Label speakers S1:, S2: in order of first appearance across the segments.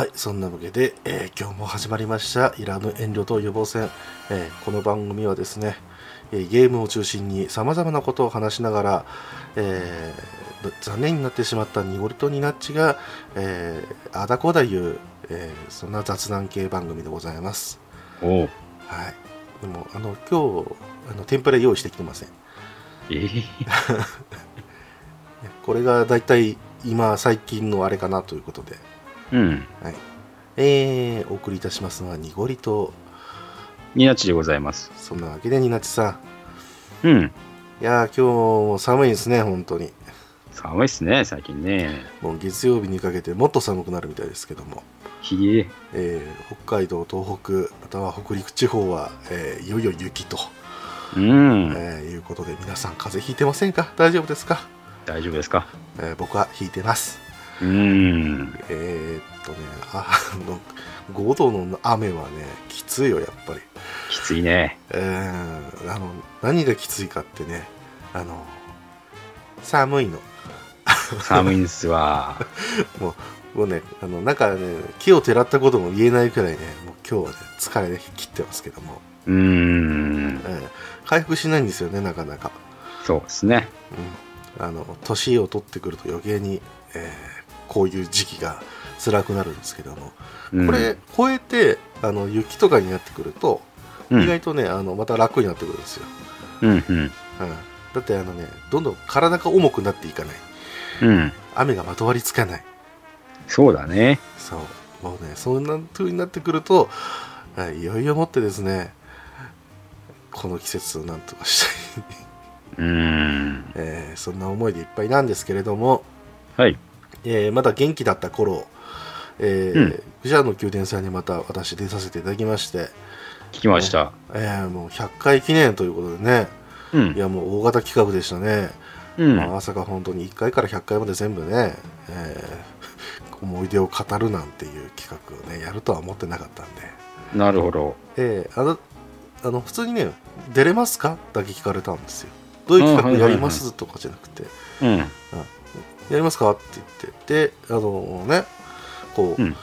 S1: はい、そんなわけで、えー今日も始まりました、いらぬ遠慮と予防戦。えーこの番組はですね、えーゲームを中心に様々なことを話しながら、えー残念になってしまったニゴリとニナッチが、えー、あだこうだ言う、えーそんな雑談系番組でございます。はい。でも、あの、今日、あの、天ぷら用意してきてません。
S2: えー、
S1: これが大体今、最近のあれかなということで、
S2: うん。
S1: はい。えー、お送りいたしますのは、ニゴリと、
S2: ニナッチでございます。
S1: そんなわけで、ニナッチさん。
S2: うん。
S1: いやー、今日も寒いですね、本当に。
S2: 寒いっすね、最近ね。
S1: もう月曜日にかけてもっと寒くなるみたいですけども、
S2: ひえ。
S1: えー北海道、東北、または北陸地方は、えーいよいよ雪と、
S2: うん。
S1: えーいうことで、皆さん風邪ひいてませんか？大丈夫ですか、
S2: 大丈夫ですか？
S1: えー僕はひいてます。
S2: うん。
S1: えーっとね、あ の、5度の雨はね、きついよ、やっぱり。
S2: きついね。
S1: えーあの、何がきついかってね、あの、寒いの。
S2: 寒いんですわ。
S1: もうね、あの、なんかね、木をてらったことも言えないくらいね、もう今日はね、疲れで切ってますけども、
S2: うーん。
S1: えー回復しないんですよね、なかなか。
S2: そうですね。
S1: うん。あの、年を取ってくると余計に、えーこういう時期が辛くなるんですけども、
S2: うん
S1: これ、超えて、あの、雪とかになってくると、
S2: うん
S1: 意外とね、あの、また楽になってくるんですよ。
S2: うんうん。
S1: うん。だって、あのね、どんどん体が重くなっていかない。
S2: うん。
S1: 雨がまとわりつかない。
S2: そうだね。
S1: そう。もうね、そんな風になってくると、はいいよいよもってですね、この季節をなんとかしたい、
S2: うーん。
S1: えーそんな思いでいっぱいなんですけれども、
S2: はい。
S1: えーまだ元気だった頃、えー
S2: うん
S1: グジャーの宮殿さんにまた私出させていただきまして、
S2: 聞きました。
S1: えーもう100回記念ということでね、
S2: うん
S1: い。やもう大型企画でしたね。
S2: うん。
S1: まあまさか本当に1回から100回まで全部ね、えー思い出を語るなんていう企画をね、やるとは思ってなかったんで、
S2: なるほど。
S1: えーあの、あの普通にね、出れますか？だけ聞かれたんですよ。どういう企画やります？とかじゃなくて、
S2: うん。
S1: やりますか？って言って、で、あのね、こう、
S2: うん。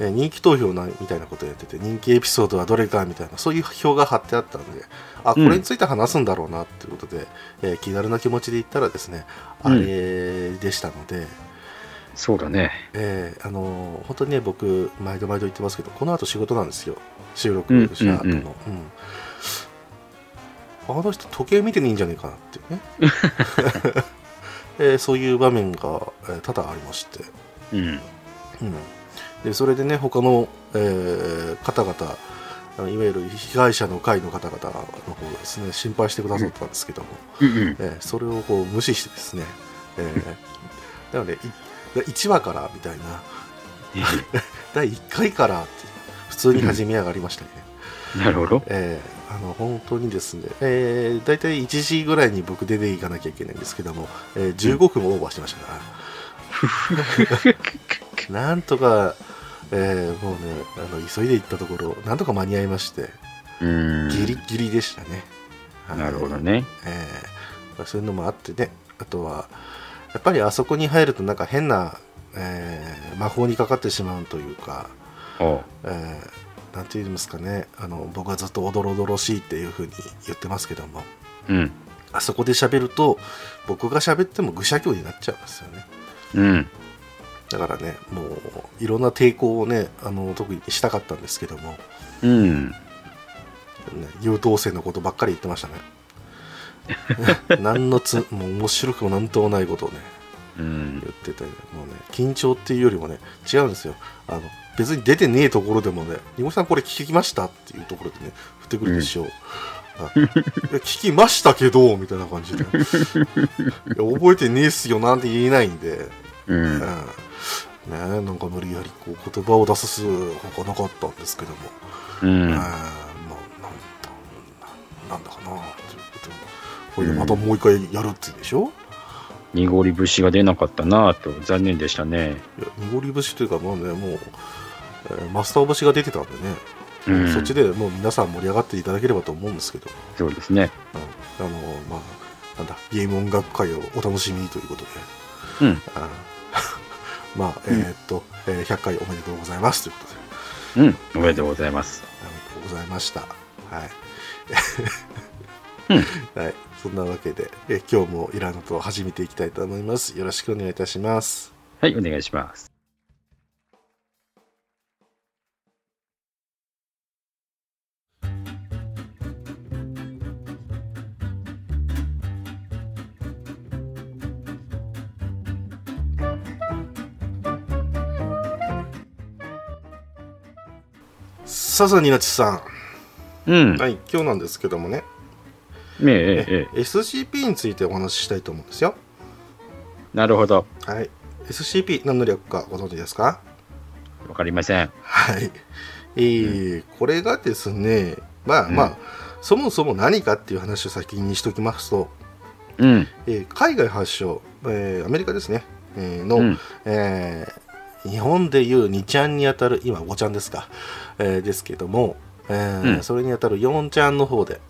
S1: えー人気投票なみたいなことやってて、人気エピソードはどれかみたいな、そういう表が貼ってあったんで、あ、これについて話すんだろうなっていうことで、えー気軽な気持ちで言ったらですね、あ
S2: うん。
S1: れでしたので、
S2: そうだね。
S1: えーあのー本当にね、僕、毎度毎度言ってますけど、この後仕事なんですよ、収録
S2: うん
S1: した後の。
S2: うんうん。
S1: うん。あの人、時計見てねえんじゃねえかなっていうね、えーそういう場面が、えー多々ありまして、
S2: うん。
S1: うん、でそれでね、他の、えー方々、いわゆる被害者の会の方々の方がですね、心配してくださったんですけども、
S2: うんうん。
S1: えーそれをこう無視してですね、えー なので、い1話からみたいな、第1回からって普通に始め上がりましたね。
S2: なるほど。
S1: えーあの本当にですね、えー、大体1時ぐらいに僕出ていかなきゃいけないんですけども、えー15分オーバーしてましたから、なんとか、えーもうねあの、急いで行ったところ、なんとか間に合いまして、
S2: うん。
S1: ギリギリでしたね。はい
S2: なるほどね。
S1: えーまあそういうのもあってね、あとは、やっぱりあそこに入るとなんか変な、えー魔法にかかってしまうというか。えーなんて言いますかね、あの僕はずっとおどろおどろしいっていうふうに言ってますけども、
S2: うん。
S1: あそこで喋ると、僕が喋っても愚者教になっちゃうんですよね。
S2: うん。
S1: だからね、もういろんな抵抗をね、あの特にしたかったんですけども、
S2: うん。
S1: ね優等生のことばっかり言ってましたね。何のつ、もう面白くもなんともないことをね、
S2: うん。
S1: 言ってて、もうね、緊張っていうよりもね、違うんですよ。あの、別に出てねえところでもね、ニゴさんこれ聞きました？っていうところでね、振ってくるでしょう。あいや聞きましたけど、みたいな感じで。いや覚えてねえっすよなんて言えないんで、
S2: うん。
S1: うん。ねえなんか無理やりこう言葉を出すほかなかったんですけども、
S2: うん。
S1: えーまあ、なんだななんだかなということで。これでまたもう一回やるって言うんでしょ、
S2: 濁り節が出なかったなぁと残念でしたね。
S1: 濁り節というかもうねもう、えーマスター節が出てたんでね、
S2: うん
S1: そっちでもう皆さん盛り上がっていただければと思うんですけど、
S2: そうですね。
S1: うんあのまあなんだゲーム音楽会をお楽しみにということで
S2: うん。
S1: あ まあ、え
S2: うん
S1: ーっと、えー100回おめでとうございますということで、
S2: うん、おめでとうございます。
S1: ありがとうございました。はい。
S2: うん
S1: はい。そんなわけで、えー今日もイラノと始めていきたいと思います。よろしくお願いいたします。
S2: はい、お願いします。
S1: ささになちさ
S2: うん。
S1: ん。はい。今日なんですけどもね、
S2: ええ、ええ、
S1: SCP についてお話ししたいと思うんですよ。
S2: なるほど。
S1: はい。SCP 何の略かご存知ですか？
S2: わかりません。
S1: はい。えーこれがですね、まあまあ、
S2: うん
S1: そもそも何かっていう話を先にしときますと、
S2: うん。
S1: えー海外発祥、えーアメリカですね、えーの、
S2: うん。
S1: えー日本でいう2ちゃんにあたる今5ちゃんですか、えーですけども、えー
S2: うん。
S1: それにあたる4ちゃんの方で、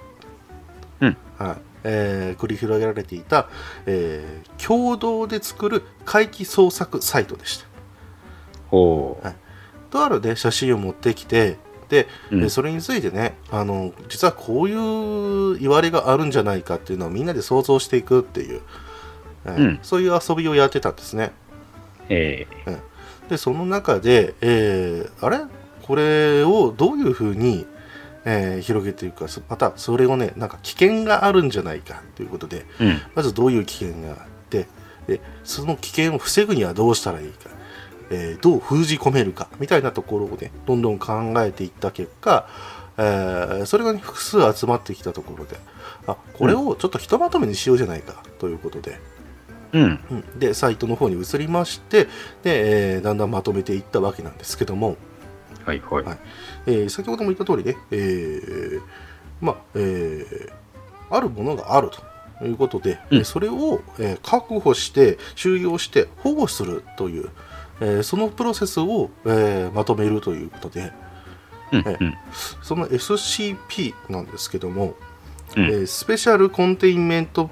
S2: うん。
S1: はい。えー繰り広げられていた、えー共同で作る回帰創作サイトでした。
S2: ほ
S1: とある、ね、写真を持ってきてで、
S2: う。うん
S1: で。それについてねあの実はこういう言われがあるんじゃないかっていうのをみんなで想像していくっていう、えー
S2: うん。
S1: そういう遊びをやってたんですね。
S2: え
S1: でその中で、えーあれ？これをどういうふうに、えー広げていくかそまたそれをねなんか危険があるんじゃないかということで
S2: え。うん。
S1: まずどういう危険があってでその危険を防ぐにはどうしたらいいか、えーどう封じ込めるかみたいなところをねどんどん考えていった結果、えーそれが、ね、複数集まってきたところであこれをちょっとひとまとめにしようじゃないかということで、
S2: うん。
S1: うんでサイトの方に移りましてで、えーだんだんまとめていったわけなんですけども、
S2: はい、はい。
S1: はいえー先ほども言った通りね、えーまあえーあるものがあるということで、
S2: うん
S1: えーそれを、えー確保して収容して保護するという、えーそのプロセスを、えーまとめるということで
S2: うん。
S1: え
S2: うん。
S1: その SCP なんですけども、
S2: うん
S1: えー Special Containment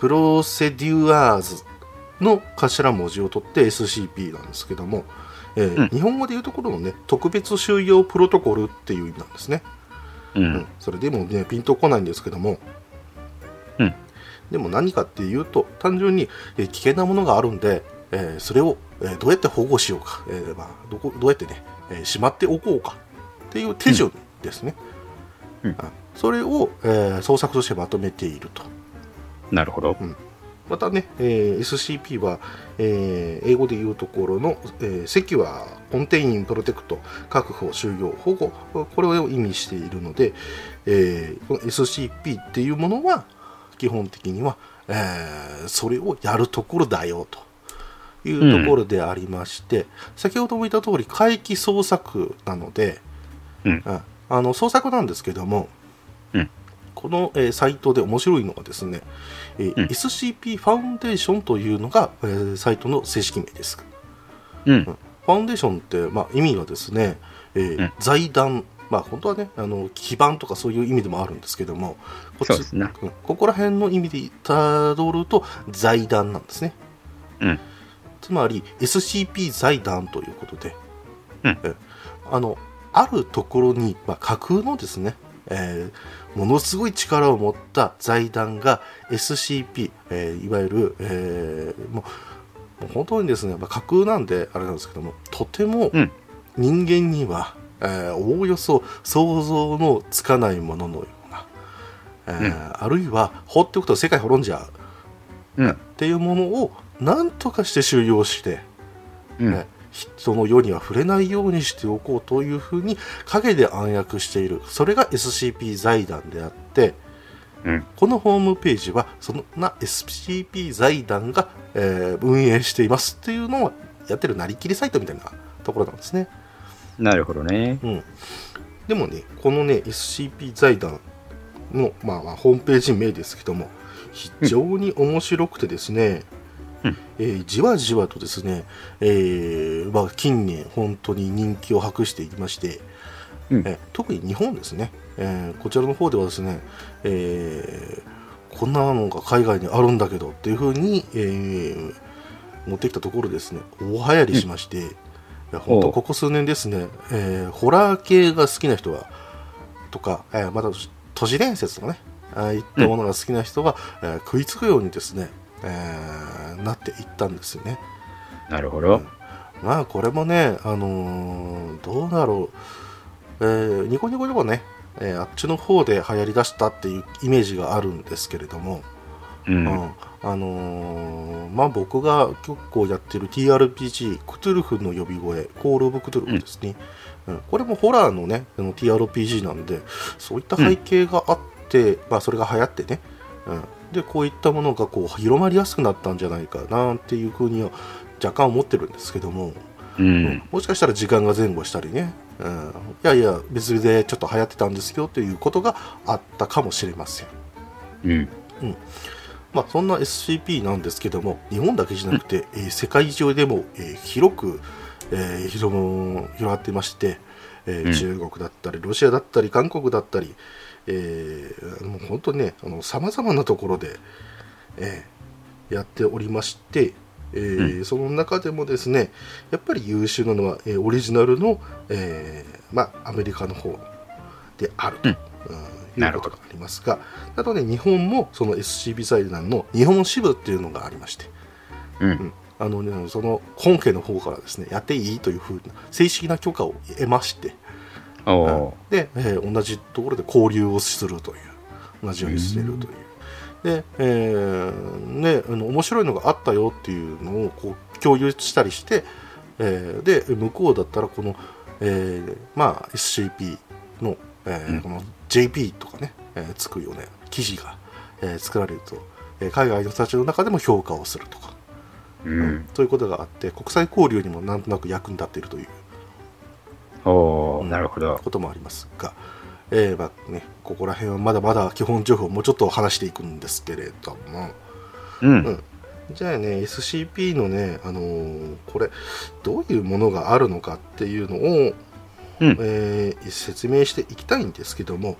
S1: Procedures の頭文字を取って SCP なんですけども、えー
S2: うん。
S1: 日本語でいうところのね特別収容プロトコルっていう意味なんですね、
S2: う
S1: うん。
S2: ん。
S1: それでもねピンとこないんですけども、
S2: うん。
S1: でも何かっていうと単純に、えー危険なものがあるんで、えーそれを、えーどうやって保護しようか、えーまあ、どこどうやってね、えーしまっておこうかっていう手順ですね、
S2: うん。
S1: あそれを、えー創作としてまとめていると
S2: なるほど。
S1: またね、えー SCP は、えー英語でいうところの、えーセキュア、コンテイン、プロテクト、確保、収容、保護、これを意味しているので、えーこの SCP っていうものは、基本的には、えーそれをやるところだよというところでありまして、先ほども言った通り、回帰創作なので、
S2: うん。
S1: ああの創作なんですけども、
S2: うん
S1: この、えーサイトで面白いのがですね、えー
S2: うん
S1: SCP ファウンデーションというのが、えーサイトの正式名です。
S2: うん。
S1: ファウンデーションって、まあ、意味はですね、えー
S2: うん
S1: 財団、まあ、本当はねあの基盤とかそういう意味でもあるんですけどもこっち
S2: ね。
S1: うんここら辺の意味でたどると財団なんですね。
S2: うん。
S1: つまり SCP 財団ということで、
S2: うん
S1: えあのあるところに、まあ、架空のですね、えーものすごい力を持った財団が SCP、えーいわゆる、えーもう本当にですね、まあ、架空なんであれなんですけどもとても
S2: うん
S1: 人間には、えーおおよそ想像のつかないもののような、えーあるいは放っておくと世界滅んじゃう
S2: うん。
S1: っていうものを何とかして収容して、
S2: うん
S1: ね。人の世には触れないようにしておこうというふうに陰で暗躍しているそれが SCP 財団であって
S2: うん。
S1: このホームページはそんな SCP 財団が、えー運営していますっていうのをやってるなりきりサイトみたいなところなんですね。
S2: なるほどね。
S1: うん、でもねこのね SCP 財団の、まあ、まあホームページ名ですけども非常に面白くてですね、
S2: うん
S1: えーじわじわとですね、えーまあ、近年本当に人気を博していまして、
S2: うん。
S1: えー特に日本ですね、えーこちらの方ではですね、えーこんなのが海外にあるんだけどっていうふうに、えー持ってきたところですね大流行りしまして、いや本当ここ数年ですね、えーホラー系が好きな人はとか、えーまた都市伝説とかねああいったものが好きな人は、えー食いつくようにですね、えーなっていったんですよね。
S2: なるほど。
S1: まあこれもね、あのーどうだろう、えーニコニコニコね、えーあっちの方で流行りだしたっていうイメージがあるんですけれども、
S2: う。
S1: うん。んあのーまあ僕が結構やってる TRPG クトゥルフの呼び声コール・オブ・クトゥルフですね、うん。これもホラーのねあの TRPG なんでそういった背景があって、まあそれが流行ってね、うん、でこういったものがこう広まりやすくなったんじゃないかなっていうふうには若干思ってるんですけども、
S2: う
S1: うん。
S2: ん。
S1: もしかしたら時間が前後したりね、うん、いやいや別でちょっと流行ってたんですよということがあったかもしれません。
S2: うん。
S1: まあ、そんな SCP なんですけども日本だけじゃなくて、えー世界中でも、えー広く、えー広がっていまして、えー
S2: うん。
S1: 中国だったりロシアだったり韓国だったり、えーもう本当にねさまざまなところで、えーやっておりまして、えーその中でもですねやっぱり優秀なのは、えーオリジナルの、えーまあ、アメリカの方であると、
S2: うん。
S1: うんいうことがありますがあとね日本もその SCP 財団の日本支部っていうのがありまして
S2: うん。
S1: あの、ね、その本家の方からですねやっていいというふうな正式な許可を得ましてで、えー同じところで交流をするという同じようにするという。で、えーね、あの面白いのがあったよっていうのをこう共有したりして、えーで向こうだったらこの、えーまあ、SCP の,、えー
S2: うん。
S1: この JP とかね、えーつくような記事が、えー作られると、えー海外の人たちの中でも評価をするとか、
S2: うん。
S1: そういうことがあって国際交流にもなんとなく役に立っているという
S2: おなるほど。
S1: こともありますが、えーまあね、ここら辺はまだまだ基本情報をもうちょっと話していくんですけれども、
S2: うん。
S1: うん。じゃあね SCP のね、あのーこれどういうものがあるのかっていうのを、
S2: うん。
S1: えー説明していきたいんですけども、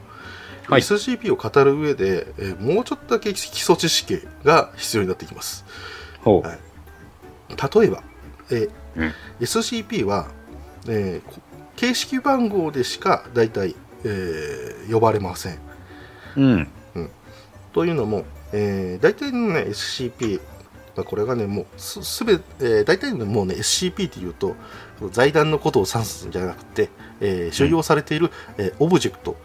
S2: はい。
S1: SCP を語る上で、えーもうちょっとだけ基礎知識が必要になってきます。
S2: ほ
S1: はい。例えば、えー
S2: うん。
S1: SCP は、えーこ形式番号でしか大体、えー呼ばれません。
S2: う。うん。
S1: というのも、えー大体のね SCP まあこれがねもうすすべ、えー大体のもうね SCP っていうと財団のことを指すんじゃなくて、えー収容されている、えーオブジェクト。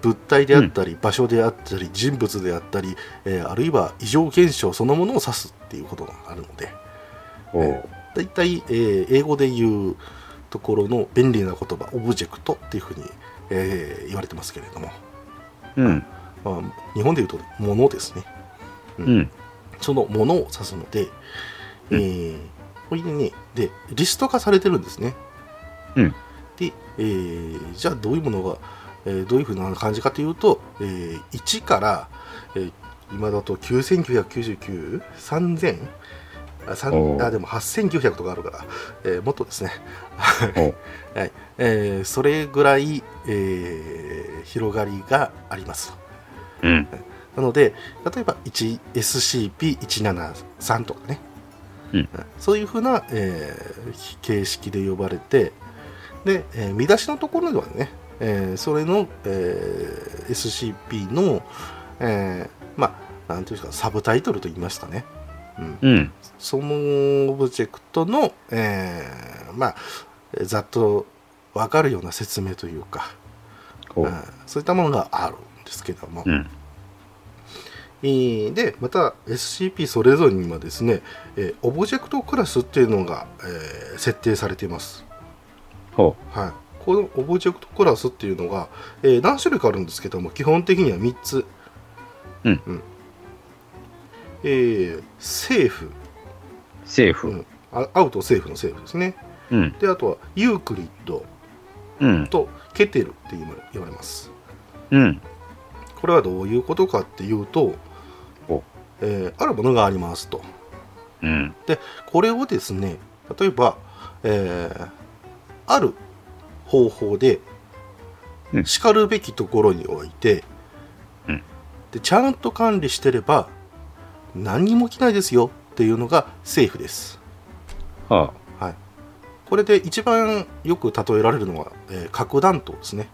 S1: 物体であったり、場所であったり人物であったり、えーあるいは異常現象そのものを指すっていうことがあるので。
S2: おお
S1: 大体、えー英語で言うところの便利な言葉オブジェクトっていうふうに、えー言われてますけれども、
S2: うん。
S1: まあ、日本で言うとものですね
S2: うん。
S1: そのものを指すので、えー、これでね、で、リスト化されてるんですね。
S2: うん。
S1: で、えーじゃあどういうものが、えーどういうふうな感じかというと、えー1から、えー今だと9999、3000、あ三
S2: おー
S1: あでも8900とかあるから、えーもっとですね、はい。えーそれぐらい、えー広がりがあります。
S2: うん。
S1: なので、例えば 1SCP-173 とかね、
S2: うん。
S1: そういうふうな、えー形式で呼ばれて、で、えー見出しのところではね、えーそれの、えー SCP の、えーまあ、なんていうか、サブタイトルと言いますかね、うん、
S2: うん。
S1: そのオブジェクトの、えーまあ、ざっと分かるような説明というか、
S2: ほう
S1: うん。そういったものがあるんですけども、
S2: うん。
S1: えーでまた SCP それぞれにはですね、えーオブジェクトクラスっていうのが、えー設定されています、
S2: ほ
S1: はい、このオブジェクトクラスっていうのが、えー何種類かあるんですけども基本的には3つ、
S2: うん。
S1: えーセーフ、
S2: う。セーフ。
S1: うん、あアウトセーフのセーフですね
S2: うん。
S1: であとはユークリッド
S2: うん。
S1: とケテルって言われます
S2: うん。
S1: これはどういうことかっていうと
S2: お、
S1: えーあるものがありますと
S2: うん。
S1: でこれをですね例えば、えーある方法で
S2: うん
S1: しかるべきところに置いて、
S2: うん
S1: でちゃんと管理してれば何にも起きないですよっていうのがセーフです、
S2: は
S1: はい、これで一番よく例えられるのは、えー核弾頭ですね、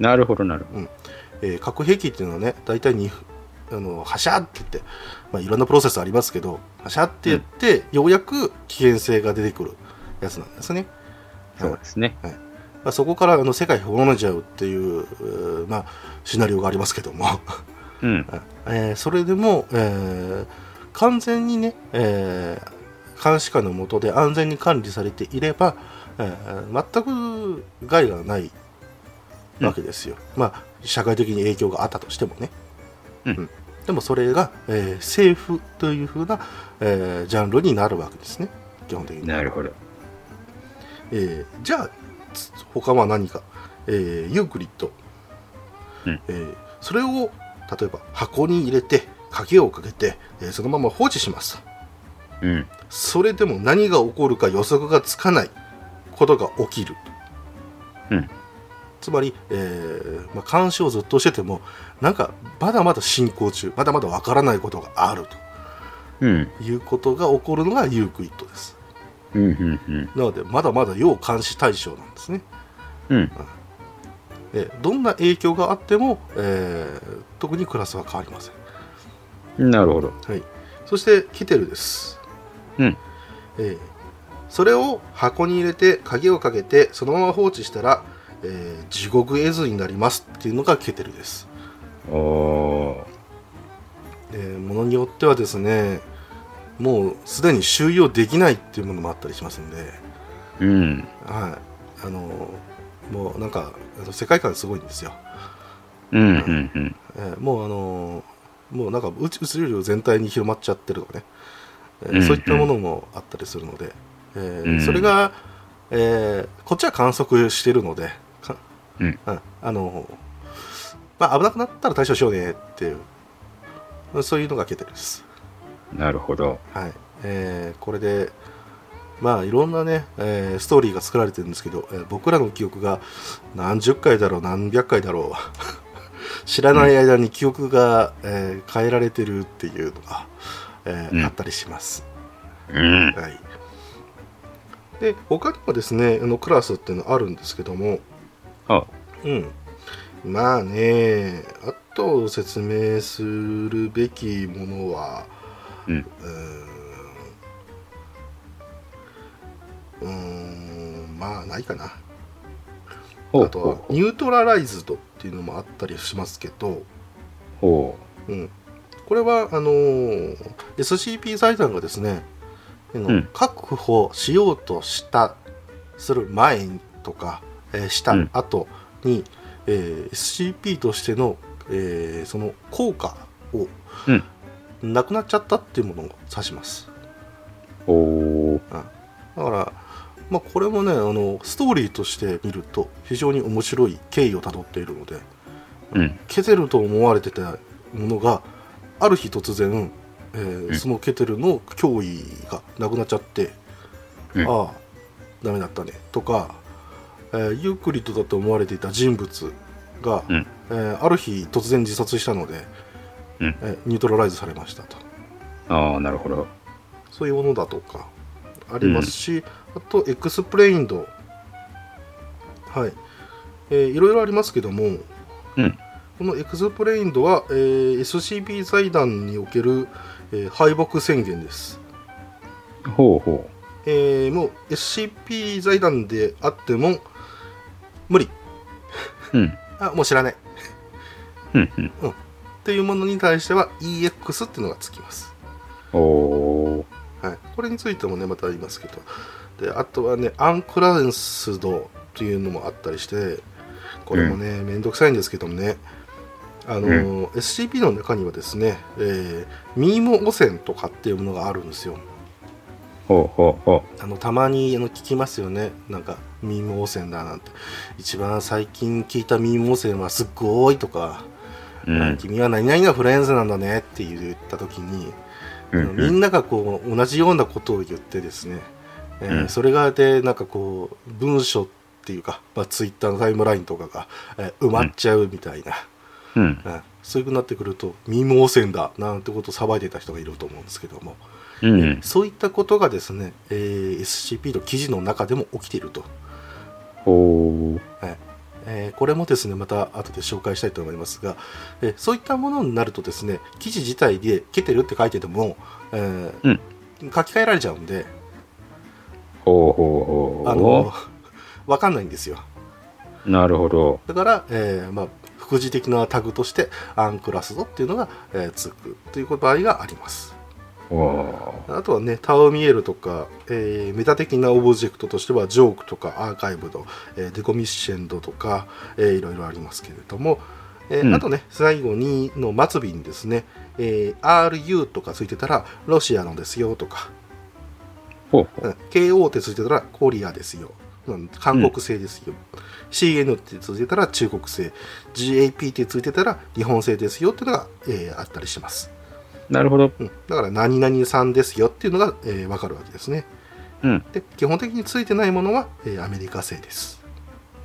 S2: あ。なるほど、なるほ
S1: えー核兵器っていうのはね大体にあの発射って言って、まあ、いろんなプロセスありますけど発射って言って、ようやく危険性が出てくるやつなんですね、
S2: ど。そうですね。
S1: まあ、そこからあの世界滅んじゃうっていう、まあ、シナリオがありますけども、
S2: うん。
S1: えーそれでも、えー完全にね、えー監視下の下で安全に管理されていれば、えー全く害がないわけですよ、まあ社会的に影響があったとしてもね、
S2: うん。
S1: でもそれが、えー政府というふうな、えージャンルになるわけですね。基本的に、
S2: なるほど。
S1: えーじゃあつ他は何か、えーユークリッド、
S2: うん。
S1: えーそれを例えば箱に入れて鍵をかけて、えーそのまま放置します
S2: うん。
S1: それでも何が起こるか予測がつかないことが起きる、
S2: うん
S1: つまり、えーまあ、監視をずっとしててもなんかまだまだ進行中まだまだわからないことがある
S2: うん。
S1: ということが起こるのがユークリッドです
S2: うん。うん。うん。
S1: なのでまだまだ要監視対象なんですね
S2: うん。
S1: えーどんな影響があっても、えー特にクラスは変わりません、
S2: なるほど。
S1: はい、そしてキテルです、
S2: うん。
S1: えーそれを箱に入れて鍵をかけてそのまま放置したら、えー地獄絵図になりますっていうのがケテルです、
S2: おー。
S1: えーものによってはですねもうすでに収容できないっていうものもあったりしますんで、
S2: うん。
S1: はい、あのもうなんか世界観すごいんですよ
S2: うん。うん。うん。
S1: えーもうあのーもうなんか宇宙宇宙量全体に広まっちゃってるとかね、えー
S2: うん
S1: そういったものもあったりするので、えー
S2: うん。
S1: それが、えーこっちは観測してるので、か
S2: うん。
S1: あのーまあ、危なくなったら対処しようねっていうそういうのがケテルです、
S2: なるほど。
S1: はい。えーこれでまあいろんなね、えーストーリーが作られてるんですけど、えー僕らの記憶が何十回だろう何百回だろう知らない間に記憶が、えー変えられてるっていうのが、えー
S2: うん。
S1: あったりします。
S2: うん。
S1: はい、で他にもですねあのクラスっていうのあるんですけども、
S2: あ、
S1: うん、まあねあと説明するべきものは
S2: うん。
S1: うーん。まあないかな。あとはニュートラライズドっていうのもあったりしますけど、
S2: ほ
S1: う。ん、これはあのー SCP 財団がですね、
S2: うん。
S1: 確保しようとしたする前とか、えーした
S2: うん。
S1: 後に、えー SCP としての、えーその効果を、
S2: うん。
S1: なくなっちゃったっていうものを指します。
S2: う。ほ
S1: だから、まあ、これもねあのストーリーとして見ると非常に面白い経緯をたどっているので
S2: う。うん。
S1: ケテルと思われてたものがある日突然、えー
S2: うん
S1: そのケテルの脅威がなくなっちゃって、
S2: うん
S1: ああダメだったねとか、えーユークリッドだと思われていた人物が、
S2: うん
S1: えーある日突然自殺したので、
S2: うん
S1: えー neutralize されましたと
S2: ああ、なるほど。
S1: そういうものだとかありますし、あと Explained はい、えーいろいろありますけども、
S2: うん。
S1: この Explained は、えー SCP 財団における、えー敗北宣言です、
S2: ほうほ
S1: えーもう SCP 財団であっても無理
S2: う。うん。
S1: あもう知らない
S2: うん。うん。
S1: っていうものに対しては EX っていうのがつきます、
S2: おー。
S1: はい、これについてもねまた言いますけどであとはねアンクランスドというのもあったりしてこれもね、めんどくさいんですけどもね。あのー SCP の中にはですね、えーミーム汚染とかっていうものがあるんですよ。
S2: ほうほうほ
S1: あのたまにあの聞きますよね。なんかミーム汚染だなんて。一番最近聞いたミーム汚染はすっごいとか、
S2: う。うん。
S1: 君は何々がフレンズなんだねって言った時に、
S2: うん。
S1: あのみんながこう同じようなことを言ってですね、えー
S2: うん。
S1: それがでなんかこう文章っていうか、まあ、ツイッターのタイムラインとかが、えー埋まっちゃうみたいな、
S2: うん。
S1: うん。そういうふうになってくるとミーム汚染だなんてことを騒いでた人がいると思うんですけども。
S2: うん。
S1: そういったことがですね、えー SCP の記事の中でも起きていると、
S2: ほう。
S1: えーこれもですねまた後で紹介したいと思いますが、えーそういったものになるとですね記事自体で「ケテル」って書いてても、えー書き換えられちゃうんで
S2: ほうほう
S1: あの
S2: ほ
S1: わかんないんですよ
S2: う。なるほど。
S1: だから、えーまあ、副次的なタグとしてアンクラスドっていうのが、えーつくという場合があります
S2: お
S1: あとはねタオミエルとか、えーメタ的なオブジェクトとしてはジョークとかアーカイブド、えーデコミッシェンドとか、えーいろいろありますけれども、えー
S2: うん
S1: あとね最後にの末尾にですね、えー RU とかついてたらロシアのですよとか、
S2: ほうほ
S1: うん KO ってついてたらコリアですようん韓国製ですよ、CN ってついてたら中国製 GAP ってついてたら日本製ですよっていうのが、えーあったりします、
S2: う。なるほど。
S1: うん、だから何々さんですよっていうのが、えー、分かるわけですね
S2: うん。
S1: で基本的についてないものは、えーアメリカ製です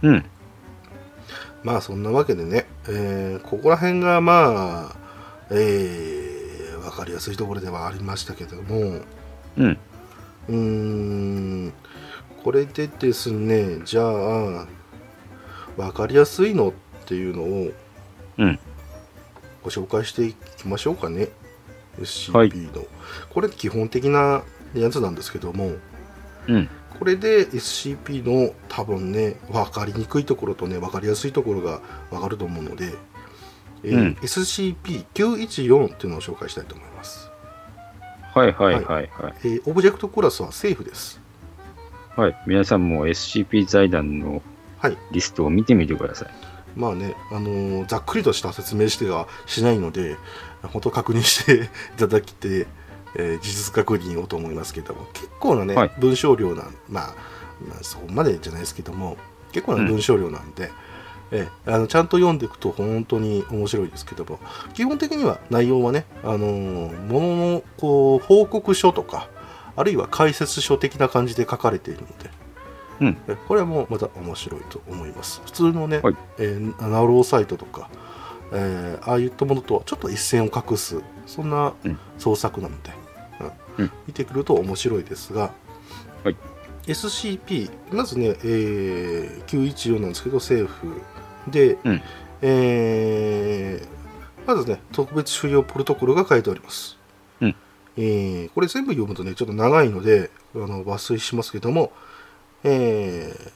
S2: うん。
S1: まあそんなわけでね、えーここら辺がまあ、えー、分かりやすいところではありましたけども
S2: うん。
S1: うーん。これでですねじゃあ分かりやすいのっていうのを
S2: うん。
S1: ご紹介していきましょうかね。SCP の、
S2: はい。
S1: これ基本的なやつなんですけども
S2: うん。
S1: これで SCP の多分ね分かりにくいところとね分かりやすいところが分かると思うので、えー
S2: うん。
S1: SCP-914 っていうのを紹介したいと思います、
S2: はいはいはいはい。
S1: えーオブジェクトクラスはセーフです
S2: はい。皆さんも SCP 財団の
S1: はい
S2: リストを見てみてください。
S1: まあね、あのーざっくりとした説明してはしないので本当確認して いただきて、えー事実確認をと思いますけども結構なね、
S2: はい
S1: 文章量なんまあ、まあそこまでじゃないですけども結構な文章量なんで、えーあのちゃんと読んでいくと本当に面白いですけども基本的には内容はね、あのーもののこう報告書とかあるいは解説書的な感じで書かれているので、
S2: うん。
S1: えこれはもうまた面白いと思います。普通のね、
S2: はい。
S1: えーナローサイトとか、えーああいったものとはちょっと一線を画すそんな
S2: うん。
S1: 創作なので、うん。
S2: うん。
S1: 見てくると面白いですが、
S2: はい。
S1: SCP まずね、えー914なんですけど政府で、
S2: うん。
S1: えーまずね特別収容プロトコルが書いてあります、
S2: うん。
S1: えーこれ全部読むとねちょっと長いのであの抜粋しますけども、えー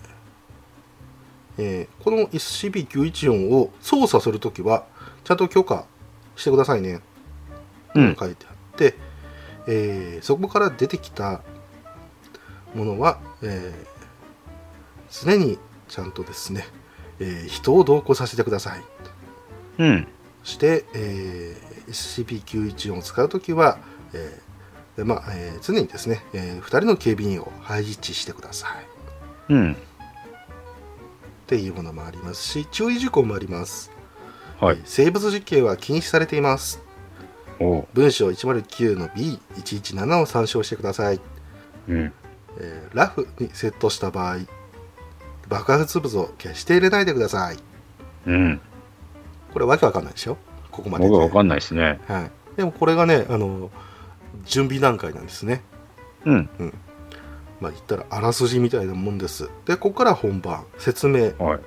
S1: えーこの SCP-914 を操作するときはちゃんと許可してくださいね、
S2: うん。
S1: 書いてあって、えーそこから出てきたものは、えー常にちゃんとですね、えー人を同行させてください
S2: うん。
S1: そして、えー SCP-914 を使うときは、えーでまあえー常にですね、え2人の警備員を配置してください
S2: うん。
S1: っていうものもありますし注意事項もあります、
S2: はい。
S1: 生物実験は禁止されています。文章109の B117 を参照してください、
S2: うん。
S1: えーラフにセットした場合爆発物を決して入れないでください。
S2: うん。
S1: これわけわかんないでしょ？ここまでで。
S2: 僕はわかんないですね。
S1: はい、でもこれがねあの準備段階なんですね。
S2: うん。
S1: まあ言ったらあらすじみたいなもんです。でここから本番。説明。
S2: はい。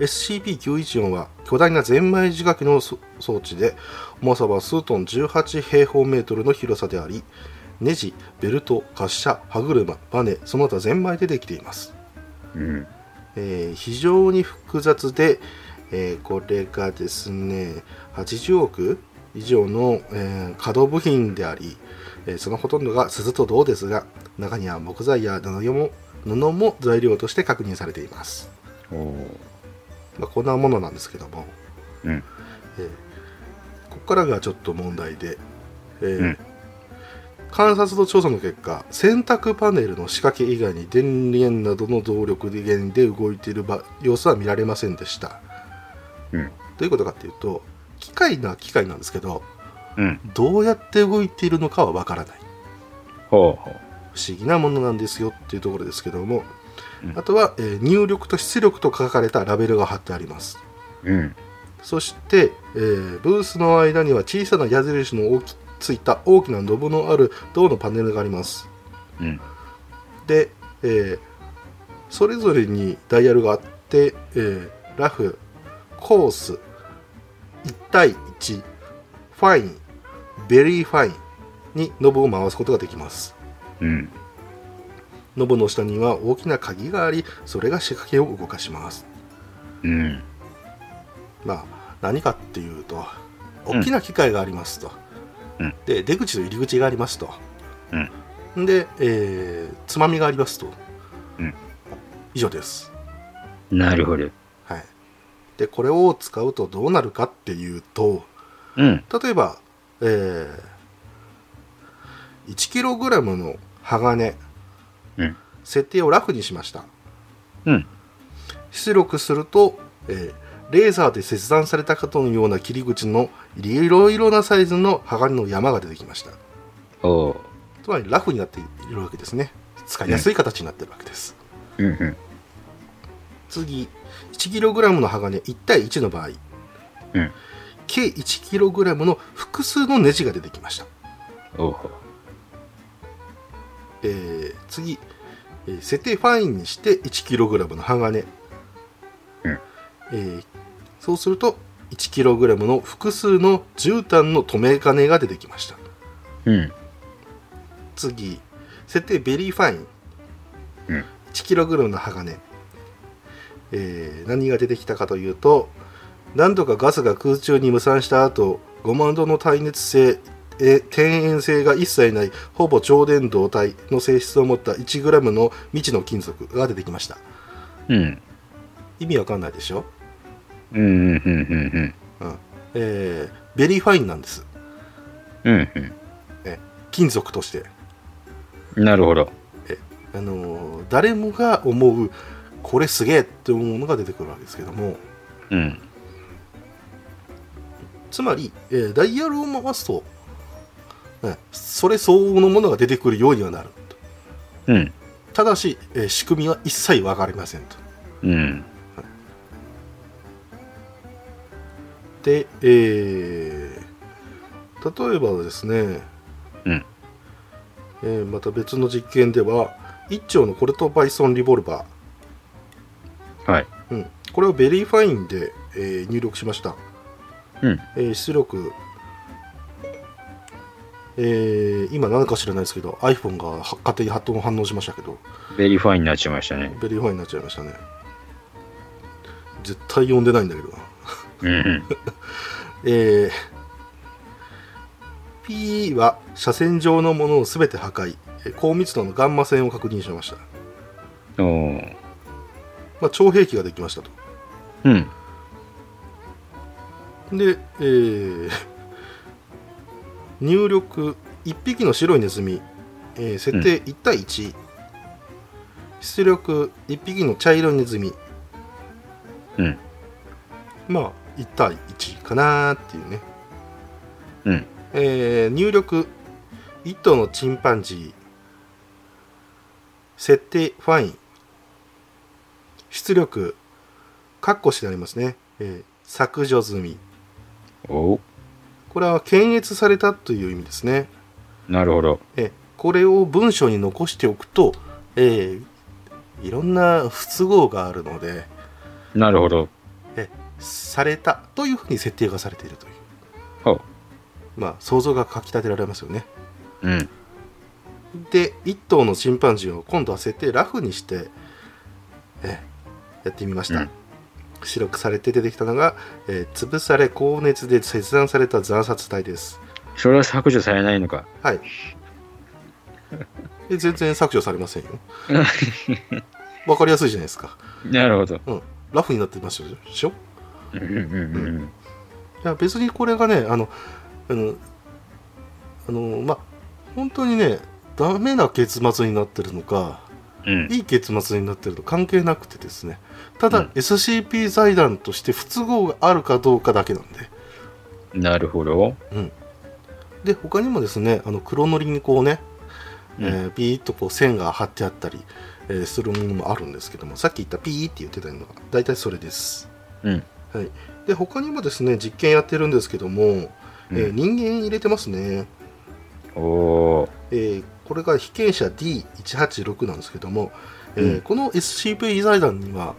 S1: SCP-914 は巨大なゼンマイ仕掛けのそ装置で重さは数トン18平方メートルの広さでありネジベルト滑車歯車バネその他ゼンマイでできています、
S2: うん。
S1: えー非常に複雑で、えーこれがですね80億以上の、えー可動部品であり、えーそのほとんどが鈴と銅ですが中には木材や布も布も材料として確認されています。まあ、こんなものなんですけども、
S2: うん。
S1: えーここからがちょっと問題で、えー
S2: うん
S1: 観察と調査の結果洗濯パネルの仕掛け以外に電源などの動力源で動いている場様子は見られませんでした
S2: うん。
S1: どういうことかっていうと機械な機械なんですけど
S2: うん。
S1: どうやって動いているのかはわからない
S2: ほうほう。
S1: 不思議なものなんですよっていうところですけども、
S2: うん
S1: あとは、えー入力と出力と書かれたラベルが貼ってあります
S2: うん。
S1: そして、えーブースの間には小さな矢印の大きついた大きなノブのある銅のパネルがあります
S2: うん。
S1: で、えーそれぞれにダイヤルがあって、えーRough Coarse 1対1 Fine Very Fine にノブを回すことができます
S2: うん。
S1: ノブの下には大きな鍵がありそれが仕掛けを動かします
S2: うん。
S1: まあ何かっていうと大きな機械がありますと、
S2: うん
S1: で出口と入り口がありますと、
S2: うん。
S1: で、えーつまみがありますと、
S2: うん
S1: 以上です
S2: なるほど。
S1: はい、でこれを使うとどうなるかっていうと
S2: うん。
S1: 例えば、えー、1kg の鋼、
S2: うん
S1: 設定をラフにしました
S2: うん。
S1: 出力すると、えーレーザーで切断されたかとのような切り口のいろいろなサイズの鋼の山が出てきました。つまりラフになっているわけですね使いやすい形になってるわけです、
S2: うんうん。
S1: 次 1kg の鋼1対1の場合
S2: うん。
S1: 計 1kg の複数のネジが出てきました。えー次、えー設定ファインにして 1kg の鋼、
S2: うん
S1: えーそうすると 1kg の複数の絨毯の留め金が出てきました。
S2: うん。
S1: 次。設定 Very Fine、
S2: うん。
S1: 1kg の鋼、えー何が出てきたかというと何度かガスが空中に霧散した後5万度の耐熱性えー展延性が一切ないほぼ超電導体の性質を持った 1g の未知の金属が出てきました。
S2: うん。
S1: 意味わかんないでしょ、
S2: うんうんうんうん
S1: うんえーベリーファインなんです
S2: うん。うん
S1: 金属として
S2: うん。なるほど。
S1: あのー誰もが思うこれすげえって思うのが出てくるわけですけども
S2: うん。
S1: つまり、えーダイヤルを回すと、ねそれ相応のものが出てくるようにはなると
S2: うん。
S1: ただし、えー仕組みは一切分かりませんと
S2: うん。
S1: えー例えばですね、
S2: うん。
S1: えーまた別の実験では1丁のコルトパイソンリボルバ
S2: はい。
S1: ー、うん、これを Very Fine で、えー入力しました。
S2: うん。
S1: えー出力、えー今何か知らないですけど iPhone がは勝手に発動反応しましたけど。
S2: Very Fine になっちゃいましたね。
S1: Very Fine になっちゃいましたね。絶対読んでないんだけどな
S2: うんうん。
S1: えー P は射線上のものを全て破壊。えー高密度のガンマ線を確認しました、
S2: おー。
S1: まあ、超兵器ができましたと。
S2: うん。
S1: で、えー入力1匹の白いネズミ、えー設定1対1、出力1匹の茶色いネズミ。
S2: うん。
S1: まあ1対1かなーっていうね、
S2: うん。
S1: えー入力1頭のチンパンジー設定ファイン出力カッコしてありますね、えー削除済み
S2: おう
S1: これは検閲されたという意味ですね。
S2: なるほど。
S1: えこれを文章に残しておくと、えーいろんな不都合があるので、
S2: なるほど。
S1: えされたというふうに設定がされているという、
S2: ほう。
S1: まあ、想像がかき立てられますよね。
S2: うん。
S1: で、1頭のチンパンジーを今度は設定ラフにして、えやってみました。
S2: うん
S1: 出力されて出てきたのが、えー潰され高熱で切断された惨殺体です。
S2: それは削除されないのか。
S1: はい。で全然削除されませんよ。わかりやすいじゃないですか。
S2: なるほど。
S1: うん。ラフになってますでしょ？
S2: うんうんうん
S1: いや別にこれがね、あの、あの、あのまあ、本当にね、ダメな結末になってるのか、
S2: うん。
S1: いい結末になってるのか関係なくてですね、ただ、
S2: うん
S1: SCP 財団として不都合があるかどうかだけなんで、
S2: うん。なるほど。
S1: で、他にもですね、あの黒塗りにこうね、
S2: うん
S1: えーピーッとこう線が貼ってあったり、えーするものもあるんですけどもさっき言ったピーって言ってたのが大体それです、
S2: うん。
S1: はい、で他にもですね実験やってるんですけども、えー
S2: うん
S1: 人間入れてますね。
S2: おお
S1: えーこれが被験者 D186 なんですけども、えー
S2: うん。
S1: この SCP 財団には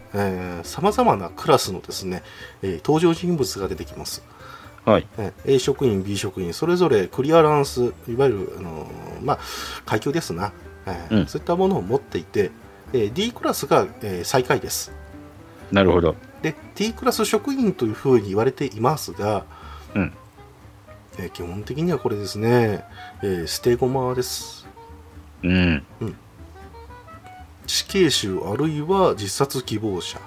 S1: さまざまなクラスのですね、えー登場人物が出てきます、
S2: はい。
S1: えー A 職員 B 職員それぞれクリアランスいわゆる、あのーまあ、階級ですな、えー
S2: うん。
S1: そういったものを持っていて、えー D クラスが、えー最下位です。
S2: なるほど。
S1: で T クラス職員というふうに言われていますが、
S2: うん。
S1: えー基本的にはこれですね、えー捨て駒です
S2: うん。
S1: 死刑囚あるいは自殺希望者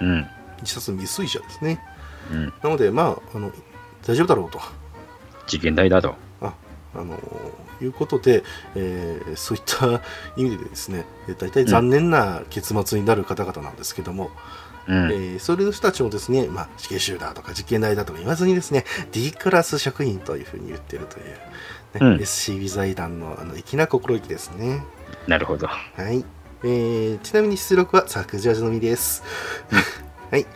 S2: うん。
S1: 自殺未遂者ですね
S2: うん。
S1: なのでまああの大丈夫だろうと
S2: 事件代だと。
S1: ああのいうことで、えーそういった意味でですねえー大体残念な結末になる方々なんですけども、
S2: うん。
S1: えーそれの人たちをですね、まあ、死刑囚だとか実験台だとか言わずにですね D クラス職員というふうに言ってるという、ね
S2: うん
S1: SCB 財団のあの粋な心意気ですね
S2: なるほど。
S1: はい、えーちなみに出力は削除のみです。はい、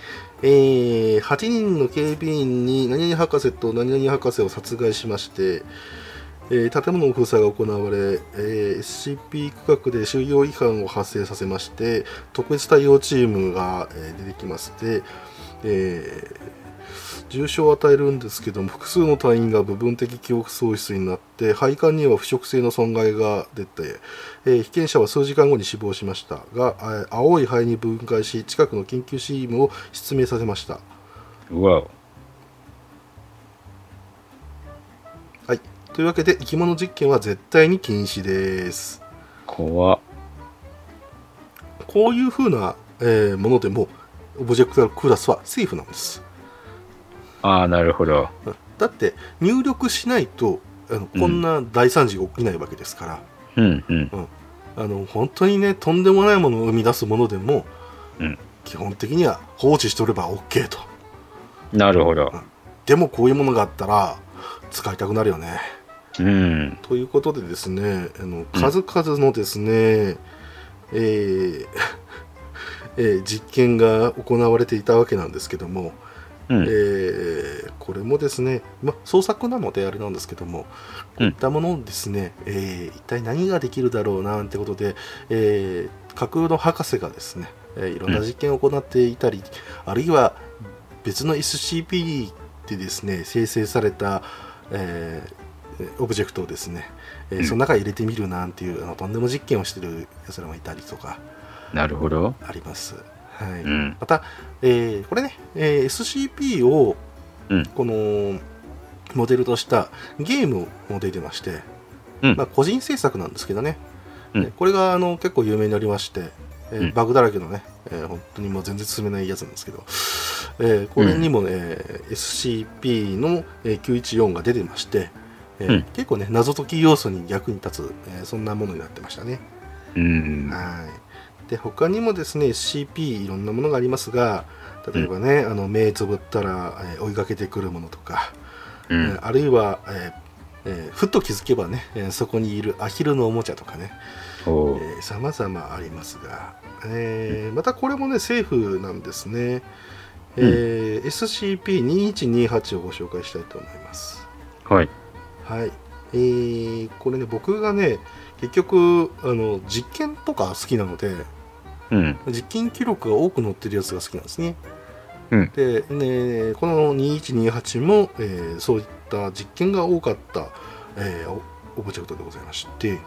S1: えー8人の警備員に何々博士と何々博士を殺害しまして、えー建物の封鎖が行われ、えー SCP 区画で収容違反を発生させまして特別対応チームが、えー出てきまして、え重傷を与えるんですけども複数の隊員が部分的記憶喪失になって配管には腐食性の損害が出て、え被験者は数時間後に死亡しましたが、青い灰に分解し近くの緊急チームを失明させました。
S2: う
S1: というわけで生き物実験は絶対に禁止です
S2: 怖っ。
S1: こういうふうな、えーものでもオブジェクトクラスはセーフなんです
S2: ああ、なるほど。
S1: うんだって入力しないとあのこんな大惨事が起きないわけですから、
S2: うんうん。
S1: あの本当にねとんでもないものを生み出すものでも、
S2: うん
S1: 基本的には放置しておれば OK と
S2: なるほど。
S1: でもこういうものがあったら使いたくなるよね
S2: うん。
S1: ということでですねあの数々のですね、えー えー実験が行われていたわけなんですけども、
S2: うん。
S1: えーこれもですね、ま、創作なのであれなんですけどもこういったものをですね、えー一体何ができるだろうなんてことで、えー架空の博士がですね、えーいろんな実験を行っていたり、あるいは別の SCP でですね生成された、えーオブジェクトをですね、えー
S2: うん。
S1: その中に入れてみるなんていうあのとんでも実験をしてるやつらもいたりとか
S2: なるほど。
S1: あります。はい。
S2: うん。
S1: また、えーこれね、えー SCP を
S2: うん。
S1: このモデルとしたゲームも出てまして、
S2: うん。
S1: まあ、個人制作なんですけどね、
S2: うん。
S1: えこれがあの結構有名になりまして、えー
S2: うん。
S1: バグだらけのね、えー本当にもう全然進めないやつなんですけど、えーこれにも、えー SCP の、えー914が出てまして、えー
S2: うん
S1: 結構ね謎解き要素に役に立つ、えーそんなものになってましたね。
S2: うん。
S1: はい、で他にもですね SCP いろんなものがありますが例えばね、あの目つぶったら、えー追いかけてくるものとか、え
S2: うん。
S1: ーあるいは、えーえーふっと気づけばね、えーそこにいるアヒルのおもちゃとかねさまざまありますが、えーまたこれもねセーフなんですね、えー SCP-2128 をご紹介したいと思います
S2: はい。
S1: はい、えーこれね僕がね結局あの実験とか好きなので
S2: うん。
S1: 実験記録が多く載ってるやつが好きなんですね。
S2: うん
S1: で、ね、この2128も、えーそういった実験が多かった、えーオオブジェクトでございまして、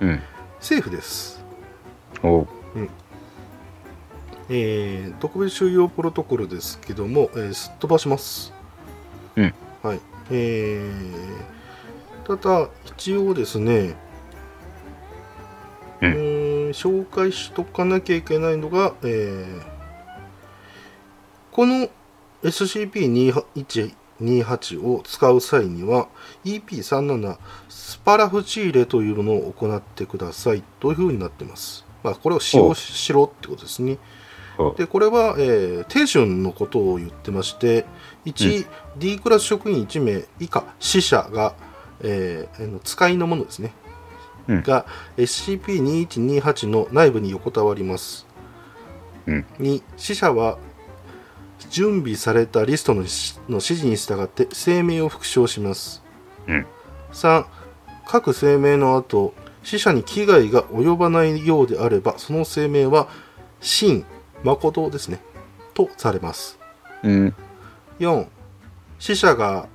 S2: うん。
S1: セーフです。
S2: おう。
S1: えー特別収容プロトコルですけども、えーすっ飛ばします。
S2: うん。
S1: はい。えーただ、一応ですね、
S2: うん
S1: えー紹介しとかなきゃいけないのが、えーこの SCP-2128 を使う際には EP37 スパラフチーレというものを行ってくださいというふうになってます。まあ、これを使用しろってことですね。でこれは、えー、定春のことを言ってまして1、D クラス職員1名以下死者が、えー使いのものですね、
S2: うん。
S1: が SCP-2128 の内部に横たわります、
S2: うん。
S1: 2死者は準備されたリストの指示に従って声明を復唱します、
S2: うん。
S1: 3各声明の後死者に危害が及ばないようであればその声明は真誠ですね。とされます。
S2: うん。
S1: 4死者が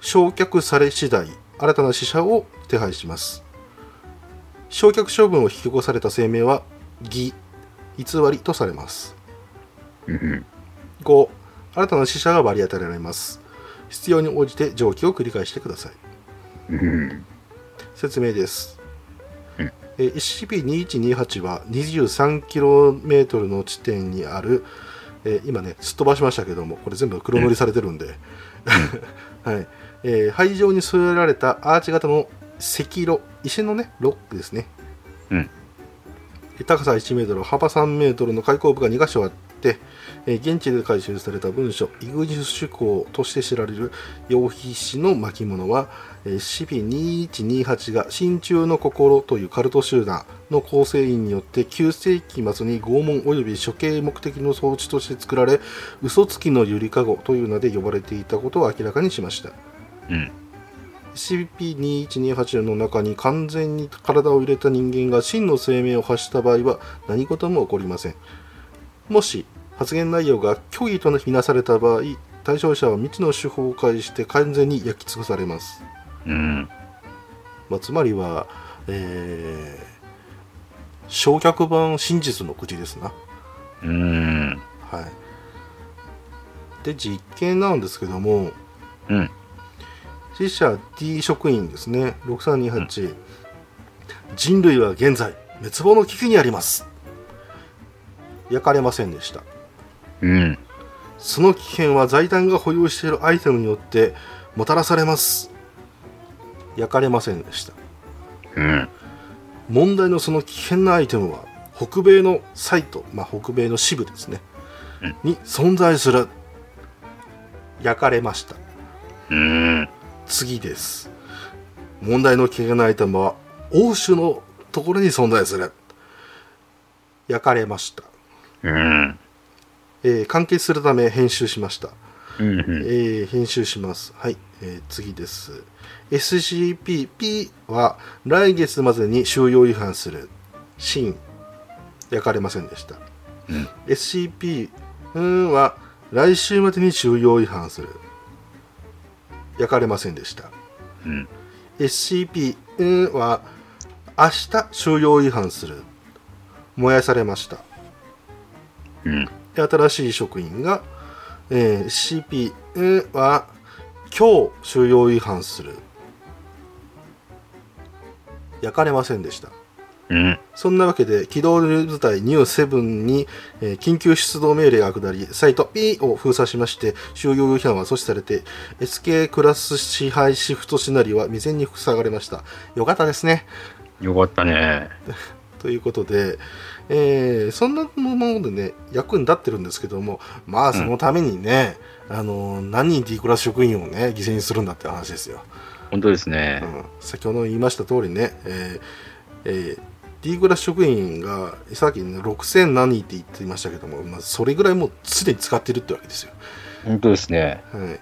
S1: 焼却され次第新たな死者を手配します。焼却処分を引き起こされた声明は偽偽りとされます。
S2: うん。
S1: 5新たな死者が割り当てられます。必要に応じて上記を繰り返してください。
S2: うん。
S1: 説明です、
S2: うん。
S1: えー SCP-2128 は 23km の地点にある、えー今ねすっ飛ばしましたけどもこれ全部黒塗りされてるんで、はいえー灰状に添えられたアーチ型の石炉石のねロックですね、
S2: うん。
S1: えー高さ1メートル幅3メートルの開口部が2箇所あって、えー現地で回収された文書イグニス手工として知られる羊皮紙の巻物はえー CP2128 が真鍮の心というカルト集団の構成員によって9世紀末に拷問及び処刑目的の装置として作られ嘘つきのゆりかごという名で呼ばれていたことを明らかにしました
S2: うん。
S1: CP2128 の中に完全に体を入れた人間が真の生命を発した場合は何事も起こりませんもし発言内容が虚偽とみなされた場合対象者は未知の手法を介して完全に焼き尽くされます
S2: うん。
S1: まあ、つまりは、えー焼却版真実の口ですな。
S2: うん。
S1: はい。で、実験なんですけども、
S2: うん。
S1: 死者 D 職員ですね、6328、人類は現在、滅亡の危機にあります。焼かれませんでした。
S2: うん。
S1: その危険は財団が保有しているアイテムによってもたらされます。焼かれませんでした。
S2: うん。
S1: 問題のその危険なアイテムは北米のサイト、まあ、北米の支部ですね、
S2: うん
S1: に存在する焼かれました
S2: うん。
S1: 次です。問題の危険なアイテムは欧州のところに存在する。焼かれました、
S2: うん。
S1: えー関係するため編集しました、
S2: うん。
S1: えー編集します。はい、えー次です。SCP-P は来月までに収容違反する。シーン焼かれませんでした、
S2: うん。
S1: SCP うんは来週までに収容違反する焼かれませんでした。
S2: うん。
S1: SCP うんは明日収容違反する。燃やされました。
S2: うん。
S1: で新しい職員が、えー CP うんは今日収容違反する。焼かれませんでした
S2: うん。
S1: そんなわけで機動部隊ニュー7に、えー緊急出動命令が下りサイト P を封鎖しまして収容違反は阻止されて SK クラス支配シフトシナリオは未然に塞がれましたよかったですね
S2: よかったね。
S1: ということで、えーそんなものでね役に立ってるんですけどもまあそのためにね、あの何人 D クラス職員をね犠牲にするんだって話ですよ、
S2: 本当ですね
S1: う。ん、先ほど言いました通りね、えーえー D クラス職員がさっき、ね、6000何人って言っていましたけども、まあ、それぐらいもうすでに使ってるってわけですよ、
S2: 本当ですね。
S1: はい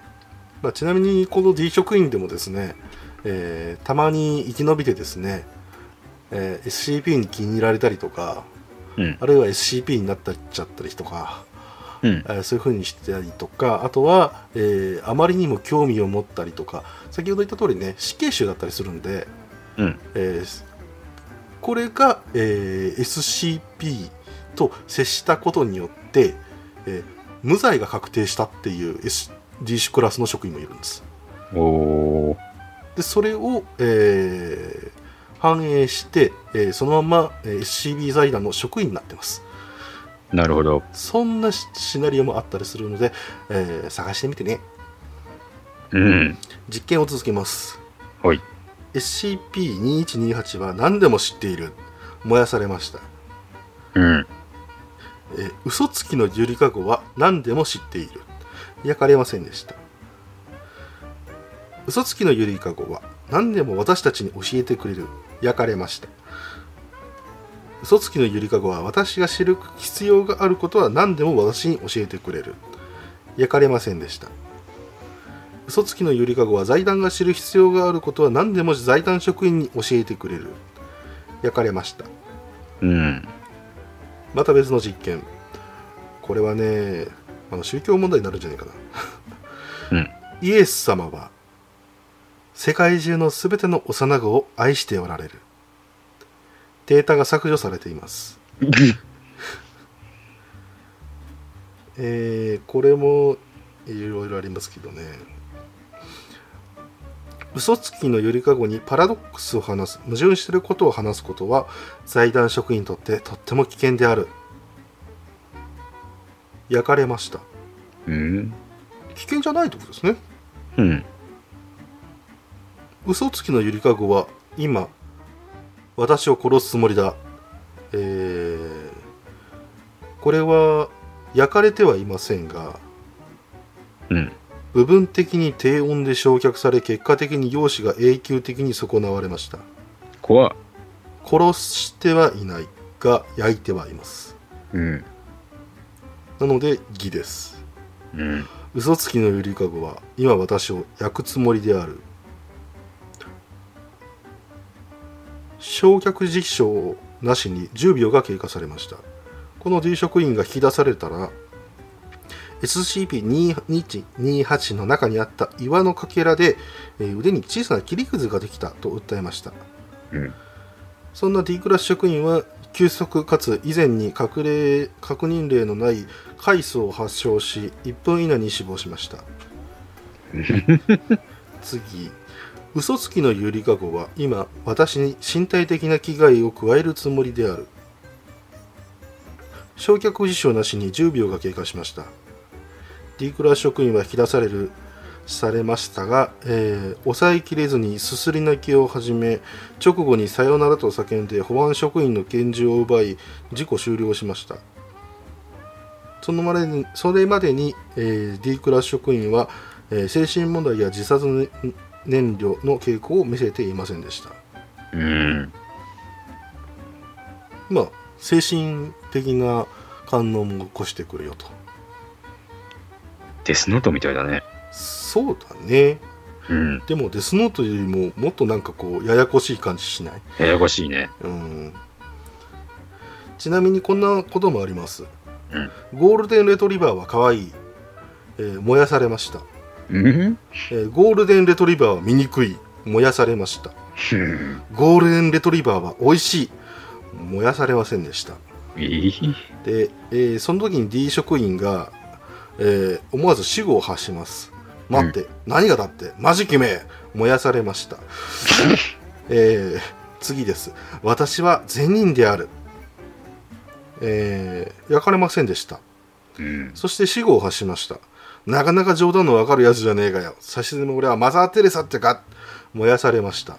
S1: まあ、ちなみにこの D 職員でもですね、えーたまに生き延びてですね、えー SCP に気に入られたりとか
S2: うん。
S1: あるいは SCP になったっちゃったりとか、
S2: うん。
S1: えーそういう風にしてたりとかあとは、えーあまりにも興味を持ったりとか先ほど言った通りね死刑囚だったりするんで、
S2: うん。
S1: えーこれが、えー SCP と接したことによって、えー無罪が確定したっていう SD クラスの職員もいるんです。でそれを、えー反映して、えーそのまま、えー SCB 財団の職員になってます
S2: なるほど。
S1: そんなシシナリオもあったりするので、えー探してみてね
S2: うん。
S1: 実験を続けます
S2: はい
S1: SCP-2128 は何でも知っている。燃やされました、
S2: うん。
S1: えー嘘つきのゆりかごは何でも知っている。焼かれませんでした。嘘つきのゆりかごは何でも私たちに教えてくれる。焼かれました。嘘つきのゆりかごは私が知る必要があることは何でも私に教えてくれる。焼かれませんでした嘘つきのゆりかごは財団が知る必要があることは何でも財団職員に教えてくれる。焼かれました。
S2: うん。
S1: また別の実験。これはねあの宗教問題になるんじゃないかな。
S2: うん。
S1: イエス様は世界中のすべての幼子を愛しておられる。データが削除されています。えーこれもいろいろありますけどね嘘つきのゆりかごにパラドックスを話す矛盾していることを話すことは財団職員にとってとっても危険である焼かれました
S2: うん。
S1: 危険じゃないってことですね
S2: うん。
S1: 嘘つきのゆりかごは今私を殺すつもりだえーこれは焼かれてはいませんが
S2: うん。
S1: 部分的に低温で焼却され結果的に容姿が永久的に損なわれました
S2: 怖っ。
S1: 殺してはいないが焼いてはいます
S2: うん。
S1: なので義です
S2: うん。
S1: 嘘つきのゆりかごは今私を焼くつもりである焼却実証なしに10秒が経過されましたこの D 職員が引き出されたら SCP-2128 の中にあった岩のかけらで、えー腕に小さな切りくずができたと訴えました。
S2: うん。
S1: そんな D クラス職員は急速かつ以前に確例確認例のない海藻を発症し1分以内に死亡しました。次。嘘つきのゆりかごは今私に身体的な危害を加えるつもりである。焼却事象なしに10秒が経過しました D クラス職員は引き出されるされましたが、えー抑えきれずにすすり泣きを始め直後にさよならと叫んで保安職員の拳銃を奪い事故終了しました。そのまでにそれまでに、えー D クラス職員は、えー精神問題や自殺ね燃料の傾向を見せていませんでした。
S2: うん。
S1: まあ精神的な観音も起こしてくるよと
S2: デスノートみたいだね。
S1: そうだね。
S2: うん。
S1: でもデスノートよりももっとなんかこうややこしい感じしない？
S2: ややこしいね。
S1: うん。ちなみにこんなこともあります、
S2: うん。
S1: ゴールデンレトリバーは可愛い、えー燃やされました、
S2: うん？
S1: えーゴールデンレトリバーは醜い。燃やされました。
S2: うん。
S1: ゴールデンレトリバーは美味しい。燃やされませんでした。
S2: いい。
S1: で、えーその時に D 職員が、えー思わず死後を発します。待って、何がだってマジキめ燃やされました。えー次です。私は善人である。えー焼かれませんでした。
S2: うん。
S1: そして死後を発しました。なかなか冗談のわかるやつじゃねえかよ。差しでも俺はマザー・テレサってか。燃やされました。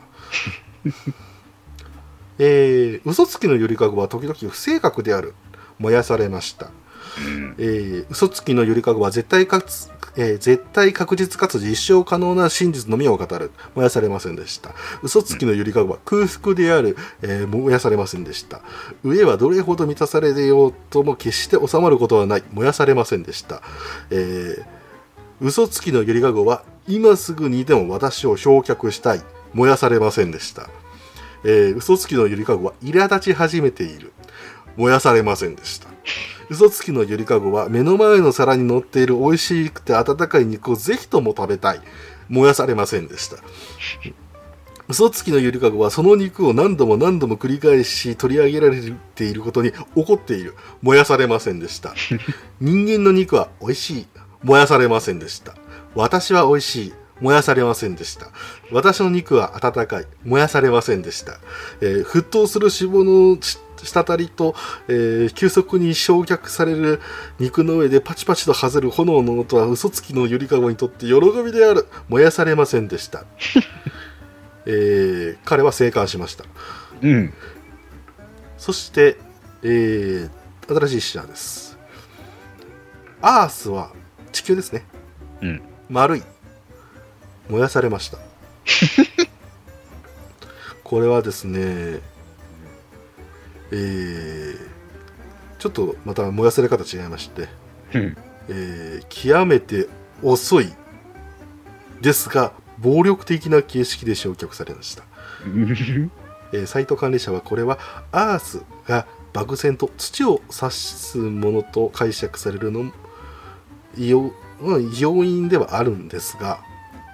S1: えー嘘つきのゆりかごは時々不正確である。燃やされました。
S2: うん。
S1: えー嘘つきのゆりかごは絶対かつ、えー絶対確実かつ実証可能な真実のみを語る。燃やされませんでした。嘘つきのゆりかごは空腹である、えー燃やされませんでした。上はどれほど満たされようとも決して収まることはない。燃やされませんでした、えー嘘つきのゆりかごは今すぐにでも私を焼却したい。燃やされませんでした、えー嘘つきのゆりかごは苛立ち始めている。燃やされませんでした。嘘つきのゆりかごは目の前の皿に乗っている美味しくて温かい肉をぜひとも食べたい。燃やされませんでした。嘘つきのゆりかごはその肉を何度も何度も繰り返し取り上げられていることに怒っている。燃やされませんでした。人間の肉は美味しい。燃やされませんでした。私は美味しい。燃やされませんでした。私の肉は温かい。燃やされませんでした、えー沸騰する脂肪のし滴りと、えー急速に焼却される肉の上でパチパチと外れる炎の音は嘘つきのゆりかごにとって喜びである。燃やされませんでした、えー彼は生還しました。
S2: うん。
S1: そして、えー新しい死者です。アースは地球ですね。
S2: うん。
S1: 丸い。燃やされました。これはですねえーちょっとまた燃やされ方違いまして、
S2: うん。
S1: えー極めて遅いですが暴力的な形式で焼却されました、えーサイト管理者はこれはアースが漠然と土を指すものと解釈されるのも要まあ要因ではあるんですが、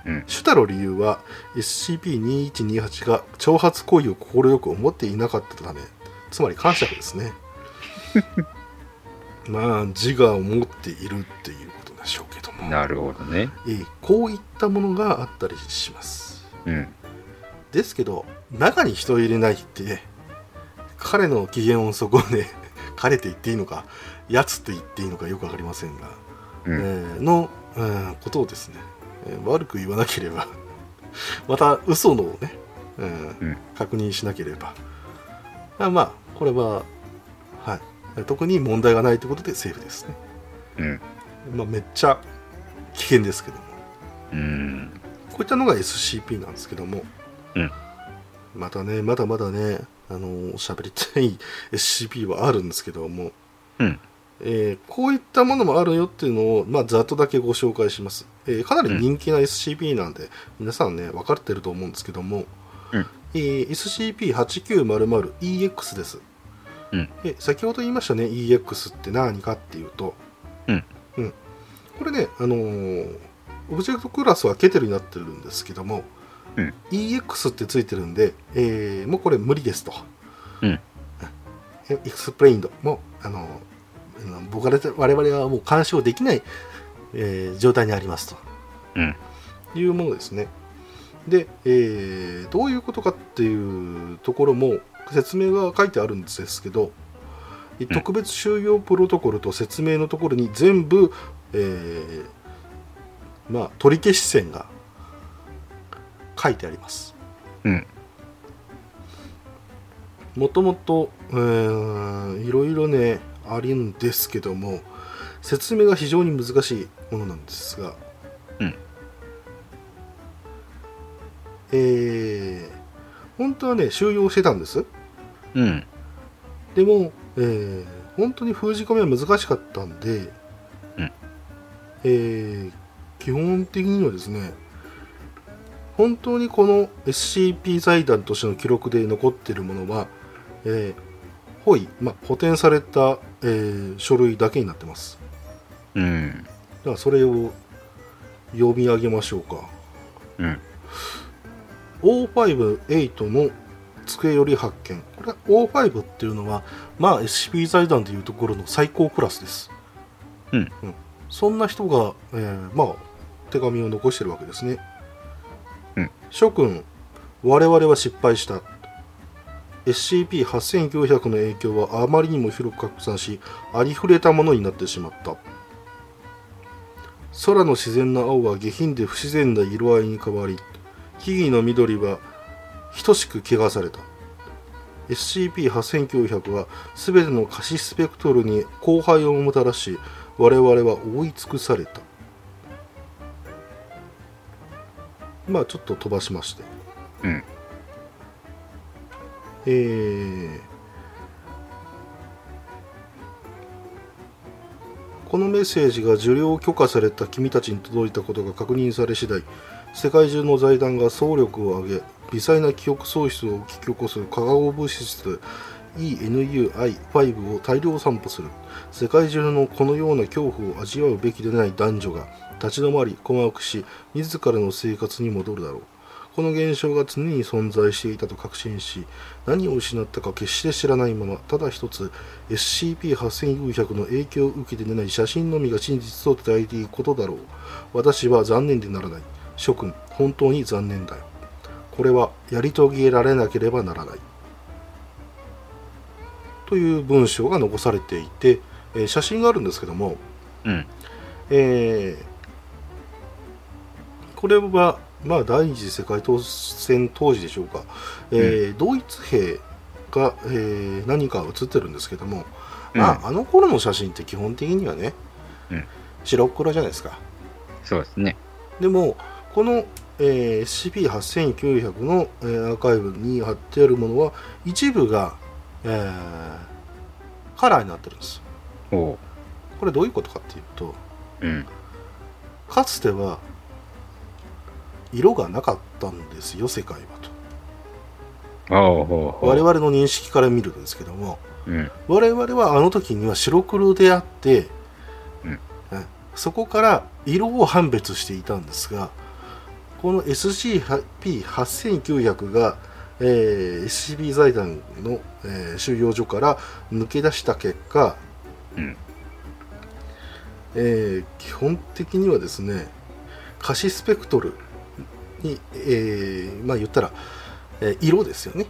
S2: うん
S1: 主たる理由は SCP-2128 が挑発行為を快く思っていなかったためつまり感謝ですね。まあ自我を持っているっていうことでしょうけども、
S2: なるほどね。
S1: えーこういったものがあったりします。
S2: うん。
S1: ですけど中に人を入れないって彼の機嫌をそこで彼って言っていいのかやつって言っていいのかよく分かりませんが、
S2: うん。
S1: えーの、うんことをですね、えー悪く言わなければ また嘘のをね、うん
S2: うん。
S1: 確認しなければ。あまあこれははい。特に問題がないということでセーフですね、
S2: うん。
S1: まあ、めっちゃ危険ですけども。
S2: うん。
S1: こういったのが SCP なんですけども、
S2: うん。
S1: またねまだまだねあの喋りたい SCP はあるんですけども、
S2: うん。
S1: えーこういったものもあるよっていうのを、まあ、ざっとだけご紹介します、えーかなり人気な SCP なんで、皆さんね分かってると思うんですけども、
S2: うん
S1: えー SCP-8900EX です、
S2: うん。
S1: で先ほど言いましたね EX って何かっていうと、
S2: うん。
S1: うん。これねあのーオブジェクトクラスはケテルになってるんですけども、
S2: うん。
S1: EX ってついてるんで、えーもうこれ無理ですと。
S2: うん。
S1: Explained。もあのあの僕ら我々はもう干渉できない、えー状態にありますと。
S2: うん。
S1: いうものですね。で、えーどういうことかっていうところも説明が書いてあるんですけど、
S2: ん
S1: 特別収容プロトコルと説明のところに全部、えーまあ、取り消し線が書いてあります。
S2: うん。
S1: もともと、えーいろいろね、あるんですけども、説明が非常に難しいものなんですが、えー本当はね、収容してたんです。
S2: うん。
S1: でも、えー本当に封じ込めは難しかったんで、
S2: うん
S1: えー基本的にはですね、本当にこの SCP 財団としての記録で残っているものは、えー、保位、まあ、補填された、えー書類だけになってます。
S2: うん。
S1: ではそれを読み上げましょうか。
S2: うん。
S1: O58 の机より発見。これは O5 っていうのは、まあ SCP 財団でいうところの最高クラスです。
S2: うん。
S1: そんな人が、えーまあ、手紙を残してるわけですね。
S2: うん。
S1: 諸君、我々は失敗した。SCP-8900 の影響はあまりにも広く拡散し、ありふれたものになってしまった。空の自然な青は下品で不自然な色合いに変わり、木々の緑は等しく汚された。SCP-8900 は全ての可視スペクトルに荒廃をもたらし、我々は覆い尽くされた。まあちょっと飛ばしまして。
S2: うん。
S1: えーこのメッセージが受領許可された君たちに届いたことが確認され次第世界中の財団が総力を挙げ微細な記憶喪失を引き起こす化合物質 ENUI5 を大量散布する。世界中のこのような恐怖を味わうべきでない男女が立ち止まり困惑し自らの生活に戻るだろう。この現象が常に存在していたと確信し何を失ったか決して知らないままただ一つ SCP-8400 の影響を受けて出ない写真のみが真実と伝えていくことだろう。私は残念でならない。諸君本当に残念だよ。これはやり遂げられなければならない。という文章が残されていて、えー写真があるんですけども、
S2: うん。
S1: えーこれは、まあ、第二次世界大戦当時でしょうか、えードイツ兵が、えー何か写ってるんですけども、まあ、あの頃の写真って基本的にはね、
S2: うん。
S1: 白黒じゃないですか。
S2: そうですね。
S1: でもこの、えー SCP-8900 の、えーアーカイブに貼ってあるものは一部が、えーカラーになってるんです。これどういうことかっていうと
S2: うん。
S1: かつては色がなかったんですよ世界はと。我々の認識から見るとですけども
S2: うん。
S1: 我々はあの時には白黒であって、そこから色を判別していたんですがこの SCP-8900 が、えー SCP 財団の、えー収容所から抜け出した結果、
S2: うん
S1: えー基本的にはですね可視スペクトルに、えーまあ言ったら、えー色ですよね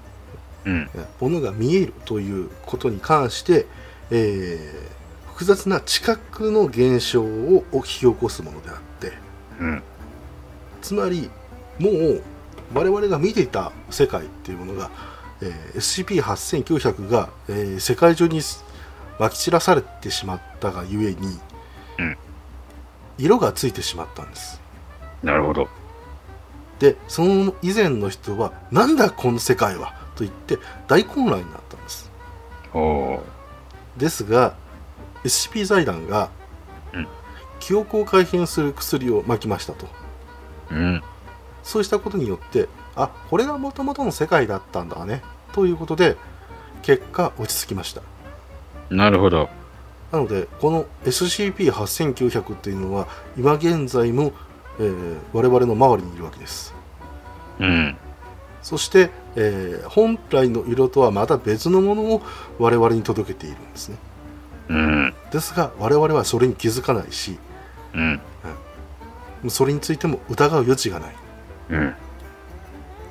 S2: うん。
S1: ものが見えるということに関して、えー複雑な知覚の現象を引き起こすものであって
S2: うん。
S1: つまりもう我々が見ていた世界っていうものが、えー SCP-8900 が、えー世界中にまき散らされてしまったがゆえに、
S2: うん。
S1: 色がついてしまったんです。
S2: なるほど。
S1: でその以前の人は「なんだこの世界は」と言って大混乱になったんです。ですが SCP 財団が、
S2: うん。
S1: 記憶を改変する薬をまきましたと
S2: うん。
S1: そうしたことによってあこれがもともとの世界だったんだねということで結果落ち着きました
S2: なるほど。
S1: なのでこの SCP-8900 っていうのは今現在も、えー我々の周りにいるわけです
S2: うん。
S1: そして、えー本来の色とはまた別のものを我々に届けているんですね
S2: うん。
S1: ですが我々はそれに気づかないし
S2: うん。
S1: それについても疑う余地がない
S2: うん。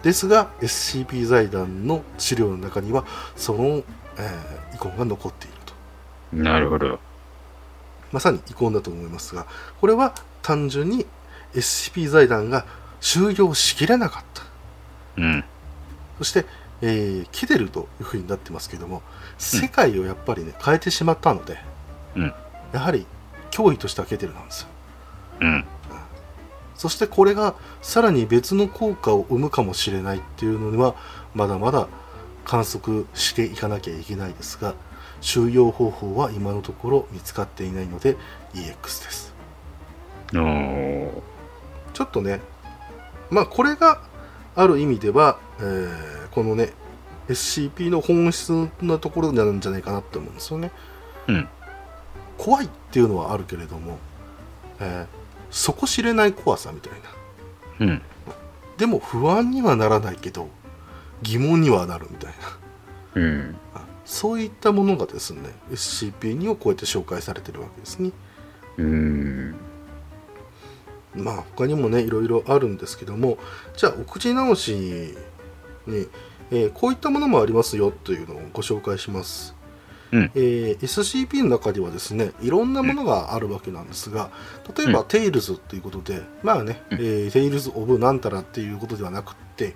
S1: ですが SCP 財団の資料の中にはその、えー遺恨が残っていると
S2: なるほど。
S1: まさに遺恨だと思いますがこれは単純に SCP 財団が収容しきれなかった
S2: うん。
S1: そして、えーキデルというふうになってますけども世界をやっぱりね変えてしまったので、
S2: うん
S1: やはり脅威としてはケデルなんですよ
S2: うん。
S1: そしてこれがさらに別の効果を生むかもしれないっていうのにはまだまだ観測していかなきゃいけないですが収容方法は今のところ見つかっていないので EX です。ちょっとねまあこれがある意味では、えーこのね SCP の本質なところなんじゃないかなって思うんですよね。
S2: うん。
S1: 怖いっていうのはあるけれども、えー底知れない怖さみたいな
S2: うん。
S1: でも不安にはならないけど疑問にはなるみたいな
S2: うん。
S1: あそういったものがですね SCP をこうやって紹介されてるわけですね
S2: うん。
S1: まあ他にもねいろいろあるんですけどもじゃあお口直しに、えーこういったものもありますよというのをご紹介します、
S2: うん
S1: えー SCP の中ではですねいろんなものがあるわけなんですが例えば、
S2: うん
S1: Tales ということでまあね、
S2: うん
S1: えー Tales of なんたらっていうことではなくって、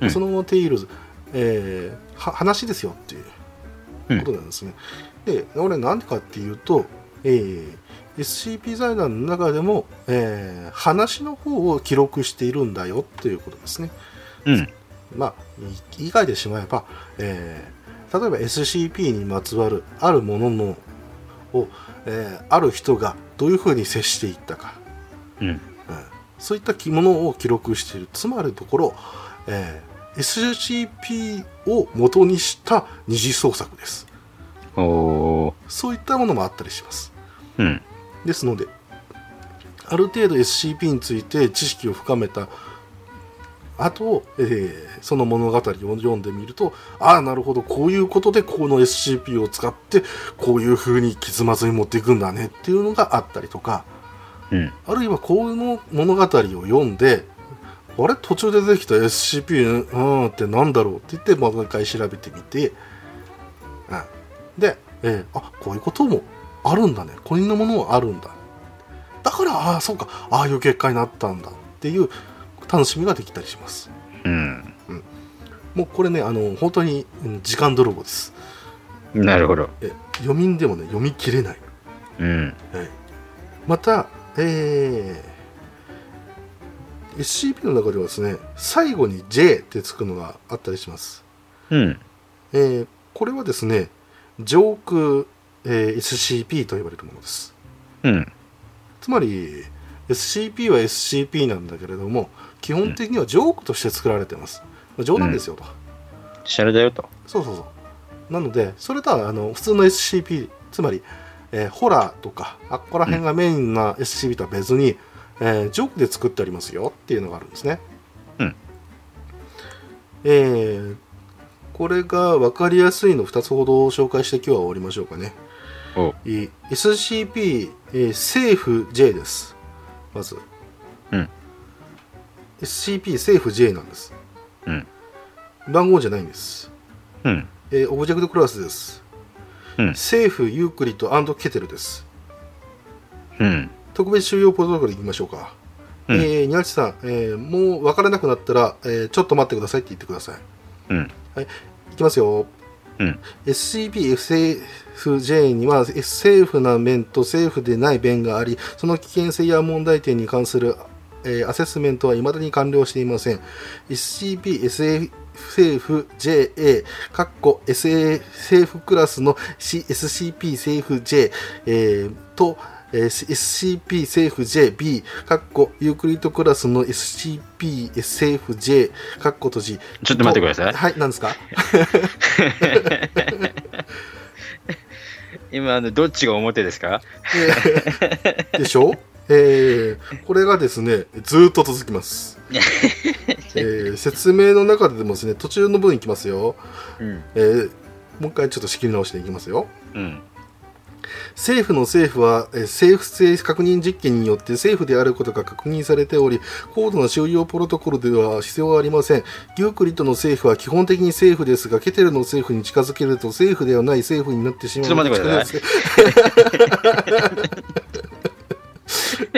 S2: うん
S1: そのまま Tales、えーは話ですよっていうことなんですね。で、これなんでかっていうと、えー SCP 財団の中でも、えー話の方を記録しているんだよっていうことですね。
S2: うん。
S1: まあ、い言い換えてしまえば、えー例えば SCP にまつわるあるもののを、えーある人がどういうふうに接していったか、
S2: うん。
S1: うんそういったものを記録している。つまりのところ、えー SCP を元にした二次創作です。
S2: おー
S1: そういったものもあったりします。
S2: うん。
S1: ですので、ある程度 SCP について知識を深めた後、えーその物語を読んでみると、ああ、なるほど、こういうことでこの SCP を使って、こういう風に結末に持っていくんだねっていうのがあったりとか、
S2: うん。
S1: あるいはこの物語を読んで、あれ？途中で出てきた SCP、うんってなんだろう？って言って、もう一回調べてみて、うん、で、えーあ、こういうこともあるんだね。こういうものはあるんだ。だから、ああ、そうか、ああいう結果になったんだっていう楽しみができたりします。
S2: うん。
S1: もうこれね、あの、本当にうん時間泥棒です。
S2: なるほど。
S1: え読みんでもね、読み切れない。
S2: うん。
S1: はい、また、えー SCP の中ではですね最後に J ってつくのがあったりします、
S2: うん。
S1: えーこれはですね上空、えー SCP と呼ばれるものです
S2: うん。
S1: つまり SCP は SCP なんだけれども基基本的にはジョークとして作られてます、冗談ですよと、
S2: シャレだよと。
S1: そうそうそう。なのでそれとはあの普通の SCP つまり、えーホラーとかあっこら辺がメインな SCP とは別に、えージョークで作ってありますよっていうのがあるんですね。
S2: うん。
S1: えーこれが分かりやすいの2つほど紹介して今日は終わりましょうかね。SCP、えー、セーフ J です。まず、
S2: うん、
S1: SCP セーフ J なんです
S2: うん。
S1: 番号じゃないんです、
S2: うん。
S1: えーオブジェクトクラスです
S2: うん。
S1: セーフユークリッドケテルです
S2: うん。
S1: 特別収容プロトコルいきましょうか、
S2: うん
S1: えー、ニャチさん、えーもう分からなくなったら、えーちょっと待ってくださいって言ってください
S2: うん。
S1: いきますよ
S2: うん。
S1: SCP-FJ にはセーフな面とセーフでない面がありその危険性や問題点に関する、えーアセスメントは未だに完了していません。SCP-SAFJA かっこフクラスの C- SCP セーフ J、えーとえー SCP セーフ JB かっこユークリッドクラスの SCP セーフ J かっこ閉じ。
S2: ちょっと待ってください。
S1: はい何ですか？
S2: 今、あの、どっちが表ですか？
S1: えーでしょ？えーこれがですね、ずーっと続きます。えー説明の中でもですね、途中の部分いきますよ。
S2: うん。
S1: えーもう一回ちょっと仕切り直していきますよ。
S2: うん。
S1: 政府の政府は、えー政府性確認実験によって政府であることが確認されており、高度な収容プロトコルでは必要はありません。ユークリッドの政府は基本的に政府ですが、ケテルの政府に近づけると政府ではない政府になってしまう。
S2: ちょっと待ってくださ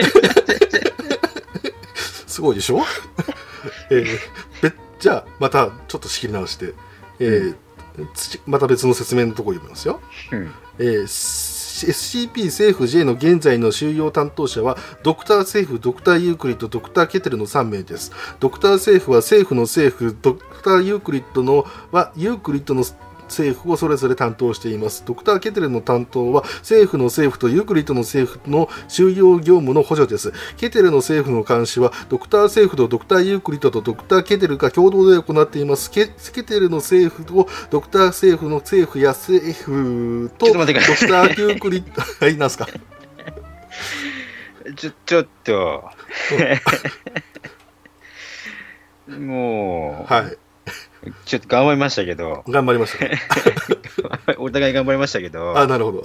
S1: すごいでしょ、えーべじゃあまたちょっと仕切り直して、えーつまた別の説明のところ読みますよ。
S2: うん。
S1: えー SCP 政府 J の現在の収容担当者はドクターセーフ、ドクターユークリッド、ドクターケテルの3名です。ドクターセーフはセーフのセーフ、ドクターユークリッドのはユークリッドのセーフをそれぞれ担当しています。ドクターケテルの担当はセーフのセーフとユークリッドのセーフの収容業務の補助です。ケテルの政府の監視はドクター政府とドクターユークリッドとドクターケテルが共同で行っています。ケケテルの政府とドクター政府の政府や政府とドクターユークリッド、はい、なんすか？
S2: ちょ、ちょっと。もう、
S1: はい。
S2: ちょっと頑張りましたけど、
S1: 頑張りましたね。
S2: お互い頑張りましたけど、
S1: あ、なるほど。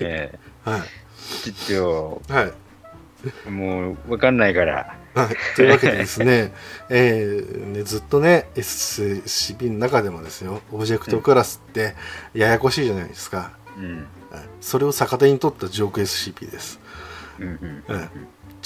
S2: え
S1: はい。
S2: えちょっ
S1: はい。
S2: と、もう、わかんないから、
S1: はい、というわけでですね、えーねずっとね、SCP の中でもですよ、オブジェクトクラスってややこしいじゃないですか。
S2: うん。
S1: はいそれを逆手に取ったジョーク SCP です。
S2: うんうん。
S1: うん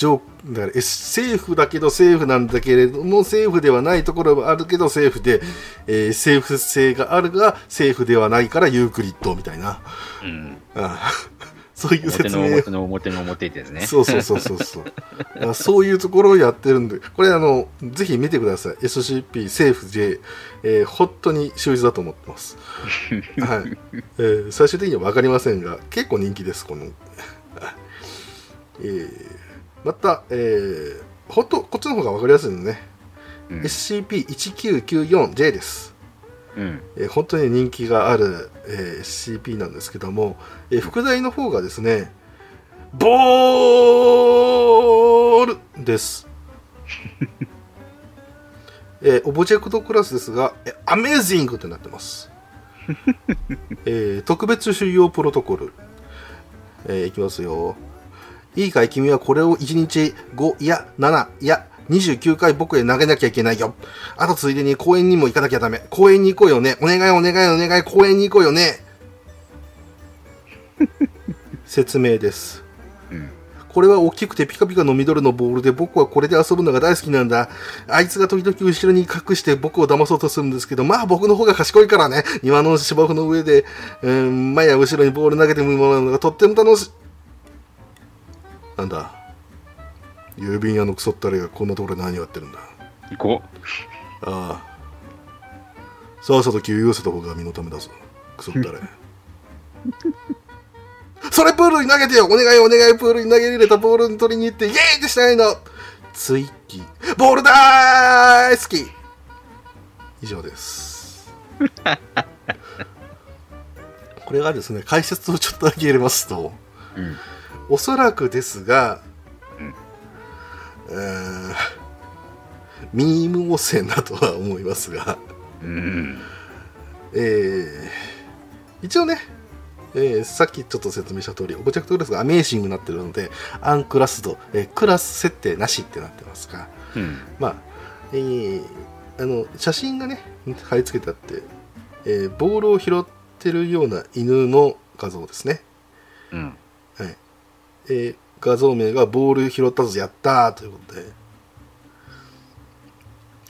S1: だから政府だけど政府なんだけれども政府ではないところはあるけど政府で、えー政府性があるが政府ではないからユークリッドみたいな、
S2: うん。
S1: あ そういう説明。
S2: 表の表の表ですね。
S1: そうそうそうそうそう。あそういうところをやってるんでこれあのぜひ見てください。SCP 政府 J、えー本当に秀逸だと思ってます、はい。えー最終的には分かりませんが結構人気ですこの、えーまた、えー本当こっちの方が分かりやすいのね、
S2: うん。
S1: SCP-1994J です。
S2: うん。
S1: えー本当に人気がある、えー SCP なんですけども、えー副題の方がですねボールです、えーオブジェクトクラスですが、えアメージングとなってます、えー特別収容プロトコル、えーいきますよいいかい君はこれを1日5いや7いや29回僕へ投げなきゃいけないよ。あとついでに公園にも行かなきゃダメ。公園に行こうよね。お願いお願いお願い公園に行こうよね。説明です。
S2: うん。
S1: これは大きくてピカピカの緑のボールで僕はこれで遊ぶのが大好きなんだ。あいつが時々後ろに隠して僕を騙そうとするんですけど、まあ僕の方が賢いからね。庭の芝生の上で、うん、前や後ろにボール投げてもらうのがとっても楽しい。なんだ？郵便屋のクソったれがこんなところで何やってるんだ？
S2: 行こ？
S1: ああ。さっさと気を寄せた方が身のためだぞ。クソったれ。それプールに投げてよお願いお願いプールに投げ入れたボールに取りに行ってイエーイってしたいのツイッキーボール大好き以上です これがですね解説をちょっとだけ入れますと
S2: うん。
S1: おそらくですが、
S2: うん
S1: えーミーム汚染だとは思いますが、
S2: うん。
S1: えー一応ね、えーさっきちょっと説明した通りオブジェクトクラスがアメージングになってるのでアンクラスド、えークラス設定なしってなってますが
S2: うん。
S1: まあ、えーあの写真がね貼り付けてあって、えーボールを拾ってるような犬の画像ですね、
S2: うん。
S1: はいえー画像名がボール拾ったぞやったーということで、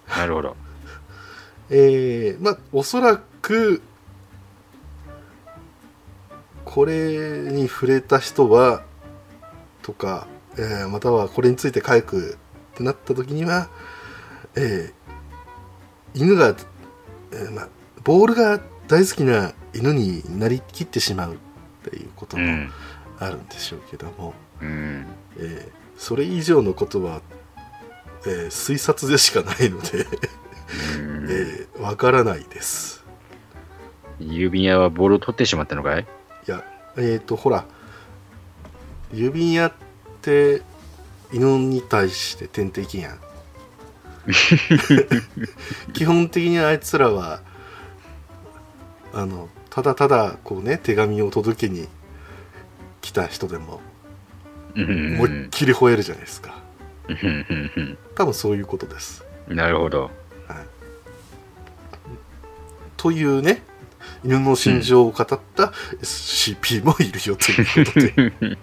S2: なるほど。
S1: えーまあおそらくこれに触れた人はとか、えーまたはこれについて書くってなった時には、えー犬が、えーまあ、ボールが大好きな犬になりきってしまうっていうことも
S2: うん。
S1: あるんでしょうけども、
S2: うん。
S1: えーそれ以上のことは、えー推察でしかないので、
S2: うん
S1: えーわからないです。
S2: 郵便屋はボールを取ってしまったのかい？
S1: いや、えっ、と、ほら、指輪って犬に対して天敵やん。基本的にあいつらは、あの、ただただ、こうね、手紙を届けに来た人でも、
S2: うん
S1: 思いっきり吠えるじゃないですか。
S2: うん
S1: 多分そういうことです。
S2: うんなるほど。
S1: はい、というね、犬の心情を語った SCP もいるよということで。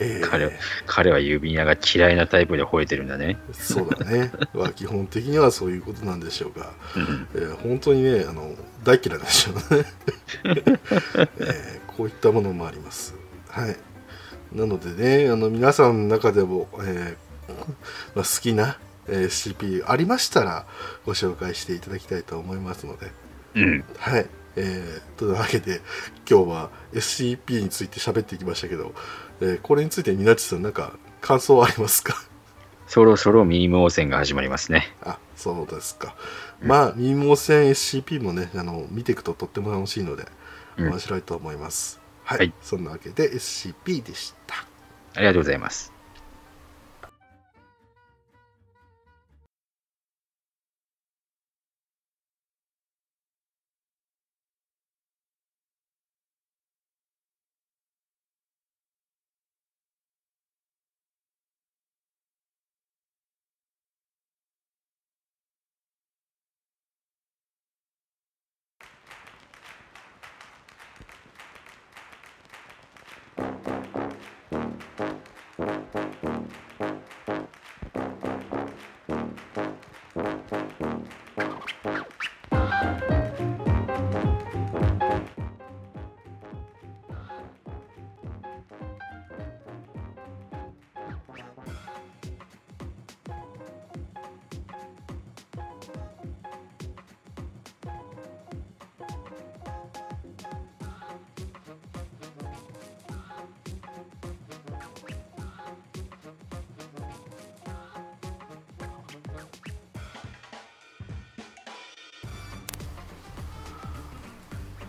S1: えー
S2: 彼は彼は郵便屋が嫌いなタイプで吠えてるんだね。
S1: そうだね。まあ基本的にはそういうことなんでしょうが、
S2: うん
S1: えー本当にね、あの大嫌いなんでしょうね、えーこういったものもあります。はい。なのでね、あの皆さんの中でも、えー まあ、好きな、えー SCP ありましたらご紹介していただきたいと思いますので、
S2: うん。
S1: はい。えーというわけで今日は SCP について喋っていきましたけど、えーこれについてみなちさんなんか感想はありますか？
S2: そろそろミーム汚染が始まりますね。
S1: あそうですか、まあミーモ線 SCP もねあの見ていくととっても楽しいので
S2: うん
S1: 面白いと思います、はい、
S2: はい。
S1: そんなわけで SCP でした。
S2: ありがとうございます。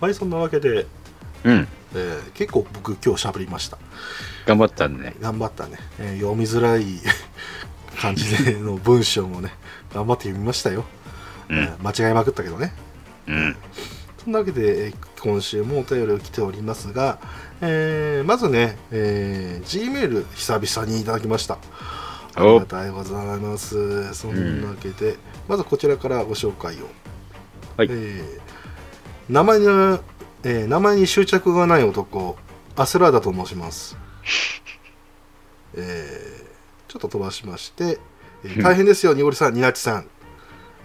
S1: はい。そんなわけで、
S2: うん。
S1: えー結構僕今日喋りました。
S2: 頑張ったね。
S1: 頑張ったね、えー読みづらい感じでの文章もね 頑張って読みましたよ、
S2: うん。
S1: えー間違えまくったけどね。
S2: うん。
S1: そんなわけで、えー今週もお便りを来ておりますが、えーまずね、えー G メール久々にいただきました。あり
S2: お
S1: がたいございます。そんなわけで、まずこちらからご紹介を。
S2: はい。
S1: えー名前に、えー名前に執着がない男アスラーダと申しますえーちょっと飛ばしまして、えー大変ですよ、にごりさん、になちさん。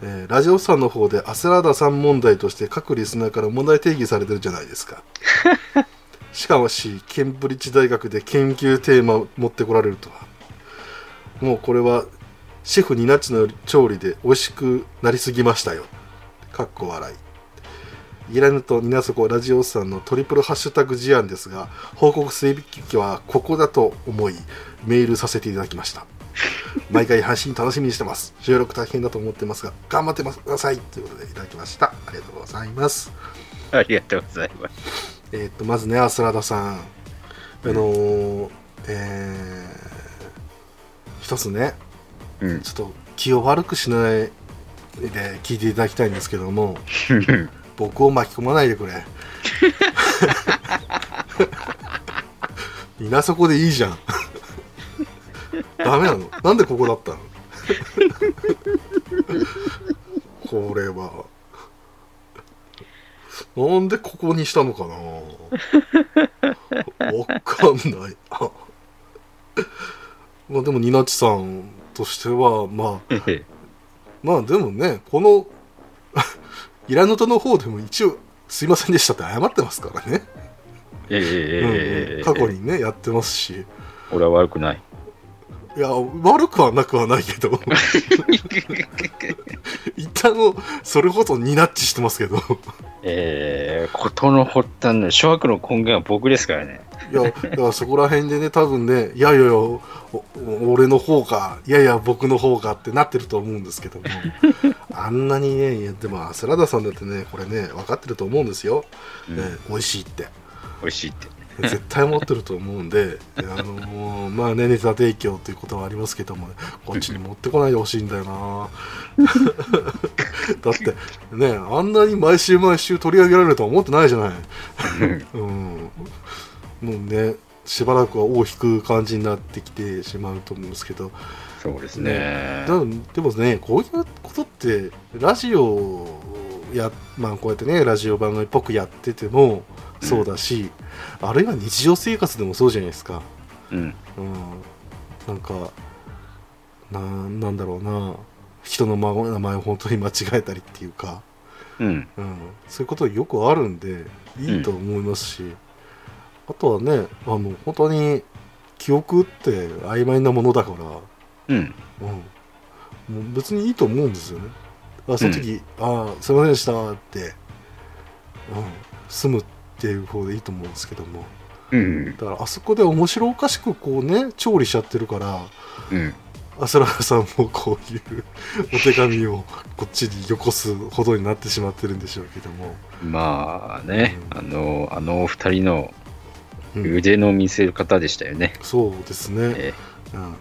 S1: えーラジオさんの方でアスラーダさん問題として各リスナーから問題定義されてるじゃないですか。しかもし、ケンブリッジ大学で研究テーマを持ってこられるとは。もうこれは、シェフニナッチの調理で美味しくなりすぎましたよ。かっこ笑い。イラヌとニナソコラジオさんのトリプルハッシュタグ事案ですが、報告すべきはここだと思い、メールさせていただきました。毎回配信楽しみにしてます収録大変だと思ってますが頑張ってくださいということでいただきましたありがとうございます
S2: ありがとうございます。
S1: えーっとまずねアスラダさんあのーえー一つね
S2: うん。
S1: ちょっと気を悪くしないで聞いていただきたいんですけども 僕を巻き込まないでくれ。稲そこでいいじゃん。ダメなの？なんでここだったの？これは。なんでここにしたのかな？わかんない。あ。まあでもニナチさんとしてはまあ。まあでもね、このイラヌトの方でも一応すいませんでしたって謝ってますからね。
S2: ええ
S1: 過去にね、やってますし。
S2: 俺は悪くない。
S1: いや、悪くはなくはないけど、一旦をそれこそニナッチしてますけど、
S2: ええことの発端の、諸悪の根源は僕ですからね。
S1: いや、だからそこら辺でね、多分ね、いやいやいや、俺の方か、いやいや、僕の方かってなってると思うんですけども、あんなにね、いやでも、スラダさんだってね、これね、分かってると思うんですよ、
S2: うん
S1: ね美味しいって。
S2: 美味しいって。
S1: 絶対思ってると思うんで、あのまあね、ネタ提供ということはありますけども、こっちに持ってこないでほしいんだよな。だって、ね、あんなに毎週毎週取り上げられるとは思ってないじゃない。うん。もうね、しばらくは尾を引く感じになってきてしまうと思うんですけど、
S2: そうですね。
S1: だでもね、こういうことって、ラジオや、まあこうやってね、ラジオ番組っぽくやっててもそうだし、あるいは日常生活でもそうじゃないですか。
S2: うん。
S1: うん。なんか、ななんだろうな、人の孫名前を本当に間違えたりっていうか、
S2: うん。
S1: うん、そういうことよくあるんで、いいと思いますし、あとはね、あの、本当に記憶って曖昧なものだから、
S2: うん。
S1: うん、もう別にいいと思うんですよね。あその時、ああ、すいませんでしたって、うん、済むっていう方でいいと思うんですけども、
S2: うん。
S1: だからあそこで面白おかしくこうね、調理しちゃってるから、
S2: うん。
S1: アスラガさんもこういう お手紙をこっちによこすほどになってしまってるんでしょうけども、
S2: まあね、
S1: うん
S2: あの、あのお二人の
S1: うん
S2: 腕の見せ方でしたよね。
S1: そうですね。
S2: え
S1: うん、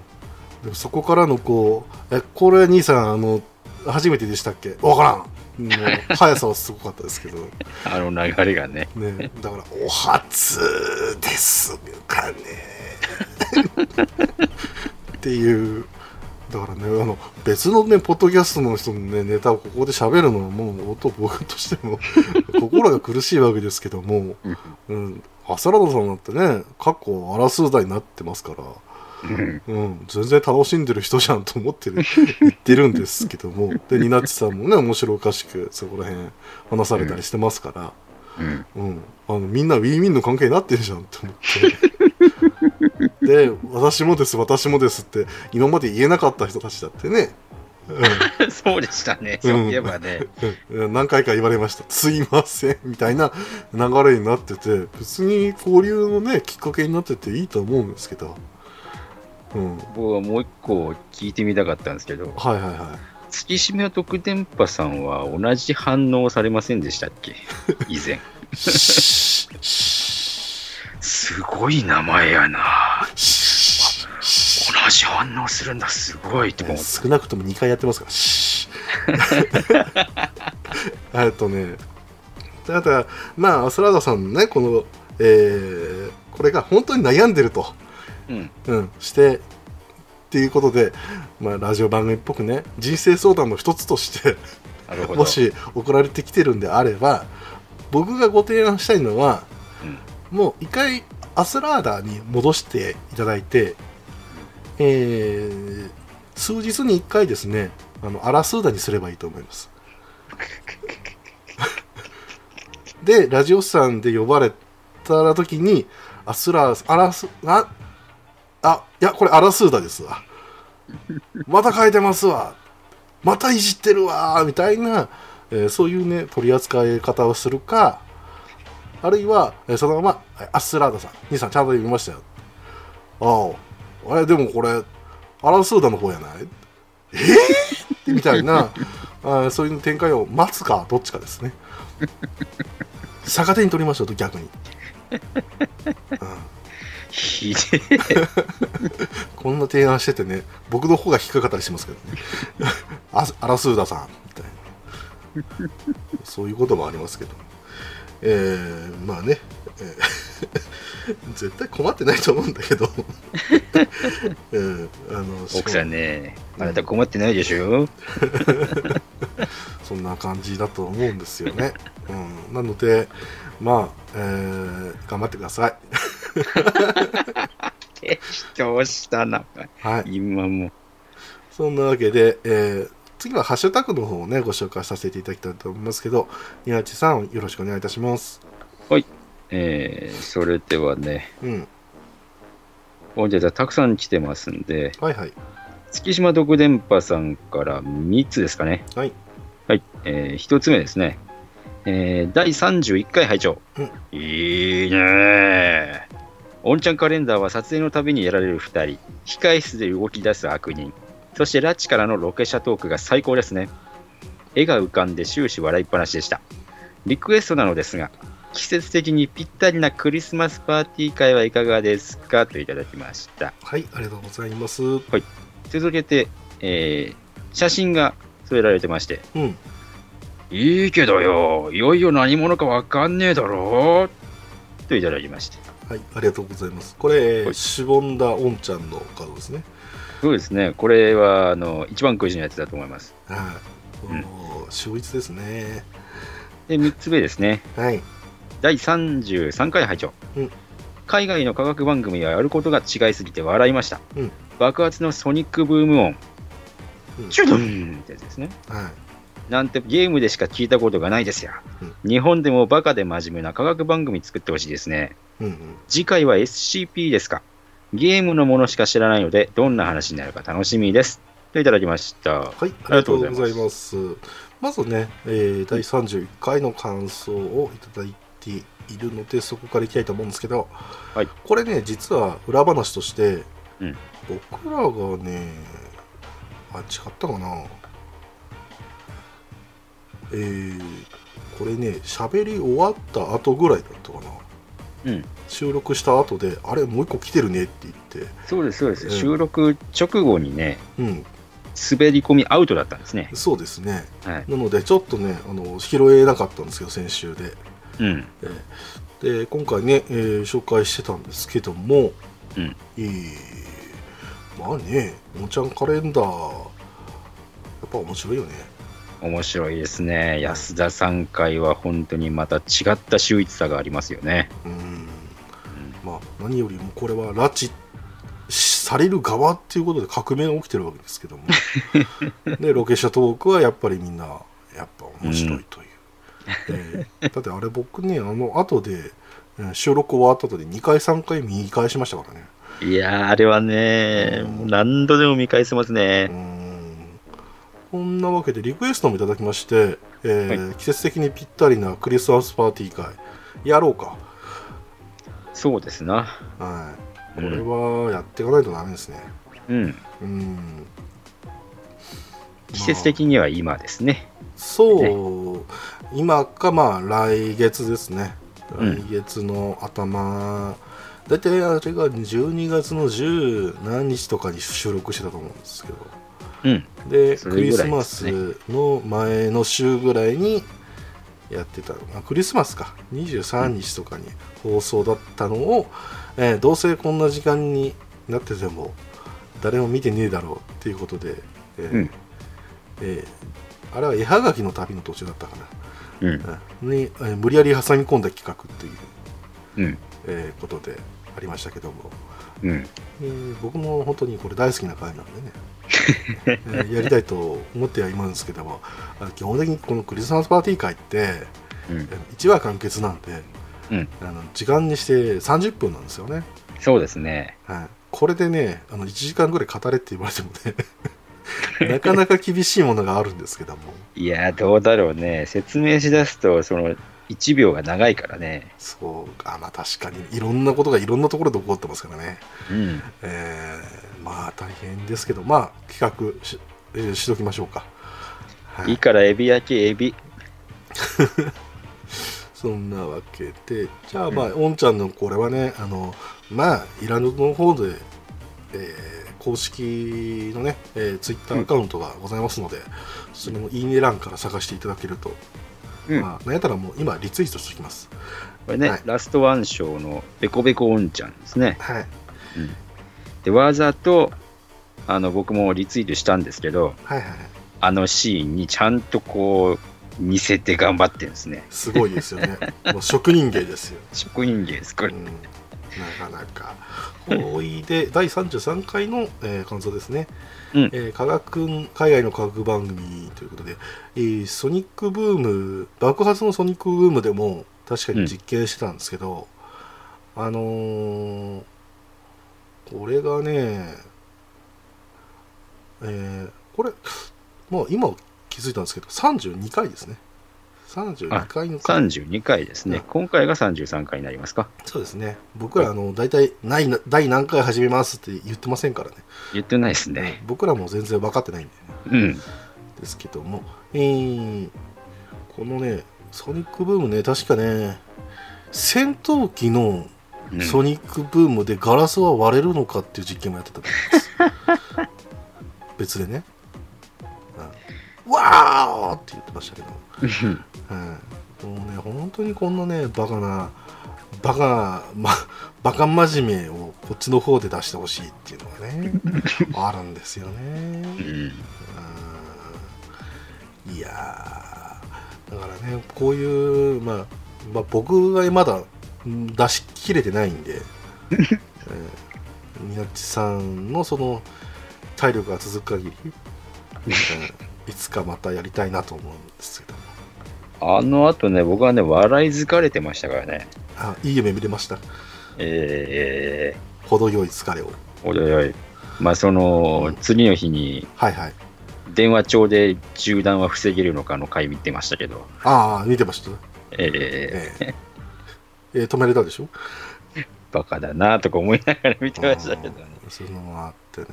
S1: でもそこからのこう、え、これ兄さん、あの、初めてでしたっけ？わからん。もう 速さはすごかったですけど、
S2: えあの流れがね。
S1: ね、だから、お初ですかね。っていう、だからね、あの、別のね、ポッドキャストの人のね、ネタをここで喋るのはもう、音僕としても、心が苦しいわけですけども、
S2: うん
S1: うん、アサラダさんだってね、過去、アラスーダになってますから、
S2: うん
S1: うん、全然楽しんでる人じゃんと思ってる 言ってるんですけどもでニナッチさんもね面白おかしくそこら辺話されたりしてますから、
S2: うん。
S1: うんあのみんなウィンウィンの関係になってるじゃんって思って で私もです私もですって今まで言えなかった人たちだってね、
S2: そうでしたね。そういえばね。
S1: 何回か言われました「すいません」みたいな流れになってて別に交流のねきっかけになってていいと思うんですけど、うん、
S2: 僕はもう一個聞いてみたかったんですけど、
S1: はいはいはい。
S2: 月島特電波さんは同じ反応されませんでしたっけ？以前。すごい名前やな。反応するんだ、すごいって思って。
S1: ー少なくとも2回やってますからシーえっとねただまあアスラーダさんのねこの、えーこれが本当に悩んでると、
S2: うん。
S1: うん、してっていうことで、まあ、ラジオ番組っぽくね人生相談の一つとして。もし送られてきてるんであれば僕がご提案したいのは
S2: うん、
S1: もう一回アスラーダに戻していただいて、えー数日に一回ですねあのアラスーダにすればいいと思います。でラジオスさんで呼ばれた時にアスラーアラスああいやこれアラスーダですわ。また書いてますわ。またいじってるわみたいな、えーそういうね取り扱い方をするかあるいは、えーそのままえアスラーダさん兄さんちゃんと読みましたよ。あああれでもこれアラスーダの方やない？え？ー、みたいな。あそういう展開を待つかどっちかですね。逆手に取りましょうと逆に、うん、
S2: ひでえ。
S1: こんな提案しててね僕の方が引っかかったりしますけどね。あアラスーダさんみたいな。そういうこともありますけど。えー、まあね、えー 絶対困ってないと思うんだけど、う ん、あの
S2: 奥さんね、あなた困ってないでしょ？
S1: そんな感じだと思うんですよね、うん、なのでまあ、えー頑張ってください。
S2: 適当したな。
S1: はい
S2: 今も。
S1: そんなわけで、えー次はハッシュタグの方をねご紹介させていただきたいと思いますけど宮地さんよろしくお願いいたします
S2: えー、それではね、
S1: うん
S2: 本日はたくさん来てますんで、
S1: はいはい
S2: 月島独電波さんから3つですかね。
S1: はい
S2: はい。えー、1つ目ですね。えー、第31回拝聴、
S1: うん
S2: いいねー。オンちゃんカレンダーは撮影のたびにやられる2人、控室で動き出す悪人、そして拉致からのロケ車トークが最高ですね。絵が浮かんで終始笑いっぱなしでした。リクエストなのですが、季節的にぴったりなクリスマスパーティー会はいかがですか？といただきました。
S1: はいありがとうございます。
S2: 続けて、えー写真が添えられてまして、
S1: うん。
S2: いいけどよ、いよいよ何者かわかんねえだろ。といただきまして。
S1: はいありがとうございます。これ、
S2: はい。
S1: しぼんだおんちゃんのカードですね。
S2: そうですね、これはあの一番くじのやつだと思います。
S1: はい、
S2: うん。
S1: おー秀逸ですね。
S2: で、3つ目ですね、
S1: はい
S2: 第33回拝聴、
S1: うん
S2: 海外の科学番組はやることが違いすぎて笑いました。
S1: うん
S2: 爆発のソニックブーム音、
S1: うん
S2: チュドンってやつですね。
S1: はい
S2: なんてゲームでしか聞いたことがないですよ。日本でもバカで真面目な科学番組作ってほしいですね。
S1: うんうん
S2: 次回は SCP ですかゲームのものしか知らないので、どんな話になるか楽しみです。といただきました。
S1: はい、あり
S2: が
S1: がとうご
S2: ざい
S1: ます。まずね、えー第31回の感想をいただいているので、そこからいきたいと思うんですけど、
S2: はい
S1: これね、実は裏話として、
S2: うん
S1: 僕らがね、あ、違ったかな。えーこれね、喋り終わった後ぐらいだったかな。
S2: うん。
S1: 収録した後で、あれ、もう一個来てるねって言って、
S2: そうです、そうです。
S1: うん
S2: 収録直後にね、
S1: うん、
S2: 滑り込みアウトだったんですね。
S1: そうですね。
S2: はい。
S1: なので、ちょっとね、あの拾えなかったんですけど、先週で。
S2: うん。
S1: で今回ね、えー紹介してたんですけども、
S2: うん。
S1: えーまあね「おんちゃんカレンダー」やっぱ面白いよね。
S2: 面白いですね。安田さん回は本当にまた違った秀逸さがありますよね。
S1: うん。まあ何よりもこれは拉致される側っていうことで革命が起きてるわけですけども。でロケ車トークはやっぱりみんなやっぱ面白いという、えーだってあれ僕ねあの後でえー収録終わった後で2回3回見返しましたからね。
S2: いやー、あれはね、
S1: うん。
S2: 何度でも見返せます
S1: う
S2: ね。
S1: ん。こんなわけでリクエストもいただきまして、えー
S2: は
S1: 季節的にぴったりなクリスマスパーティー会やろうか、
S2: そうですな。
S1: はい、こ
S2: うん。
S1: れはやっていかないとダメですね。
S2: うん。
S1: うん。
S2: 季節的には今ですね。
S1: そう、今かまあ来月ですね。
S2: うん。
S1: 来月の頭、大体あれが12月の十何日とかに収録してたと思うんですけど。
S2: うん。
S1: で
S2: それぐらい
S1: クリスマ
S2: ですね
S1: スの前の週ぐらいにやってた。あクリスマスか。23日とかに放送だったのを、えーどうせこんな時間になってても誰も見てねえだろうっていうことで、えー
S2: うん。
S1: えーあれは絵はがきの旅の途中だったか
S2: うん。
S1: な、うんに、えー無理やり挟み込んだ企画っていう、
S2: うん。
S1: えーことでありましたけども、
S2: うん。
S1: えー僕も本当にこれ大好きな回なんでね、えーやりたいと思ってはいますけどもあ基本的にこのクリスマスパーティー会って
S2: うん。
S1: 1話完結なんで、
S2: うん
S1: あの時間にして30分なんですよね、
S2: そうですね。
S1: はい、これでねあの1時間ぐらい語れって言われてもね なかなか厳しいものがあるんですけども、
S2: いやー、どうだろうね。説明しだすと、その、1秒が長いからね。
S1: そうあまあ確かにいろんなことがいろんなところで起こってますからね、
S2: うん。
S1: えーまあ大変ですけどまあ企画し,、えーしときましょうか、はい
S2: いいからエビ焼き、エビ。
S1: そんなわけでじゃあまあ、おんちゃんのこれはねあのまあイランの方で、えー公式のね、えー、ツイッターアカウントがございますので、それもいいね欄から探していただけると、
S2: うん。
S1: まあなんやったらもう今リツイートしておきます。
S2: これね、
S1: はい。
S2: ラストワン賞のベコベコおんちゃんですね。
S1: はい。
S2: で、わざと、あの、僕もリツイートしたんですけど、
S1: はいはい
S2: あのシーンにちゃんとこう、似せて頑張ってるんですね。
S1: すごいですよね。もう職人芸ですよ。
S2: 職人芸です、これ。
S1: うん。なかなか。ほいで、第33回の、えー感想ですね。
S2: うん
S1: えー科学、海外の科学番組ということで、えーソニックブーム、爆発のソニックブームでも確かに実験してたんですけど、あのーこれがね、えーこれ、もう今気づいたんですけど、32回ですね。32回の回
S2: 32回ですね。今回が33回になりますか？
S1: そうですね。僕ら、あの、大体、ないな、第何回始めますって言ってませんからね。
S2: 言ってないですね。
S1: 僕らも全然分かってないんで、ね、
S2: うん。
S1: ですけども、えー、このね、ソニックブームね、確かね、戦闘機の
S2: うん
S1: ソニックブームでガラスは割れるのかっていう実験もやってたと思います。別でね。うん、わーって言ってましたけど。はい、もうね本当にこんなねバカなバカま バカ真面目をこっちの方で出してほしいっていうのがね あるんですよね。
S2: うん。
S1: うん。いやーだからねこういう、まあ、まあ僕がまだうん出し切れてないんで、えー宮地さんのその体力が続く限り、うんいつかまたやりたいなと思うんですけど。も
S2: あの後ね、僕はね、笑い疲れてましたからね。
S1: あいい夢見れました。
S2: え
S1: 程よい疲れを。
S2: ー、おい。まあ、その、次の日に
S1: はいはい。
S2: 電話帳で銃弾は防げるのかの回見てましたけど、
S1: ああ見てました。
S2: え
S1: えええー止めれたでしょ？
S2: ー、バカだなとか思いながら見てましたけどね。
S1: うん。そういうのもあってね。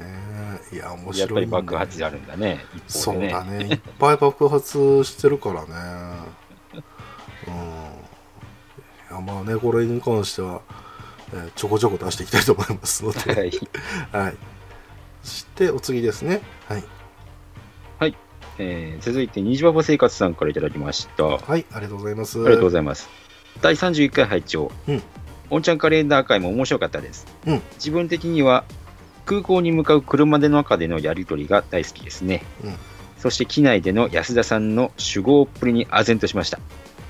S1: いや面
S2: やっ
S1: 白い、ね、
S2: ぱり爆発あるんだね。一
S1: そうだね。いっぱい爆発してるからね。うん。いやまあねこれに関しては、えーちょこちょこ出していきたいと思いますので。
S2: はい。
S1: はい。そしてお次ですね。はい。
S2: えー続いて、虹パパ生活さんからいただきました。あ
S1: はいありがとうございます。
S2: りがとうございます。第31回拝聴。
S1: うん
S2: おんちゃんカレンダー会も面白かったです。
S1: うん
S2: 自分的には、空港に向かう車での中でのやりとりが大好きですね。
S1: うん
S2: そして機内での安田さんの主語っぷりに唖然としました。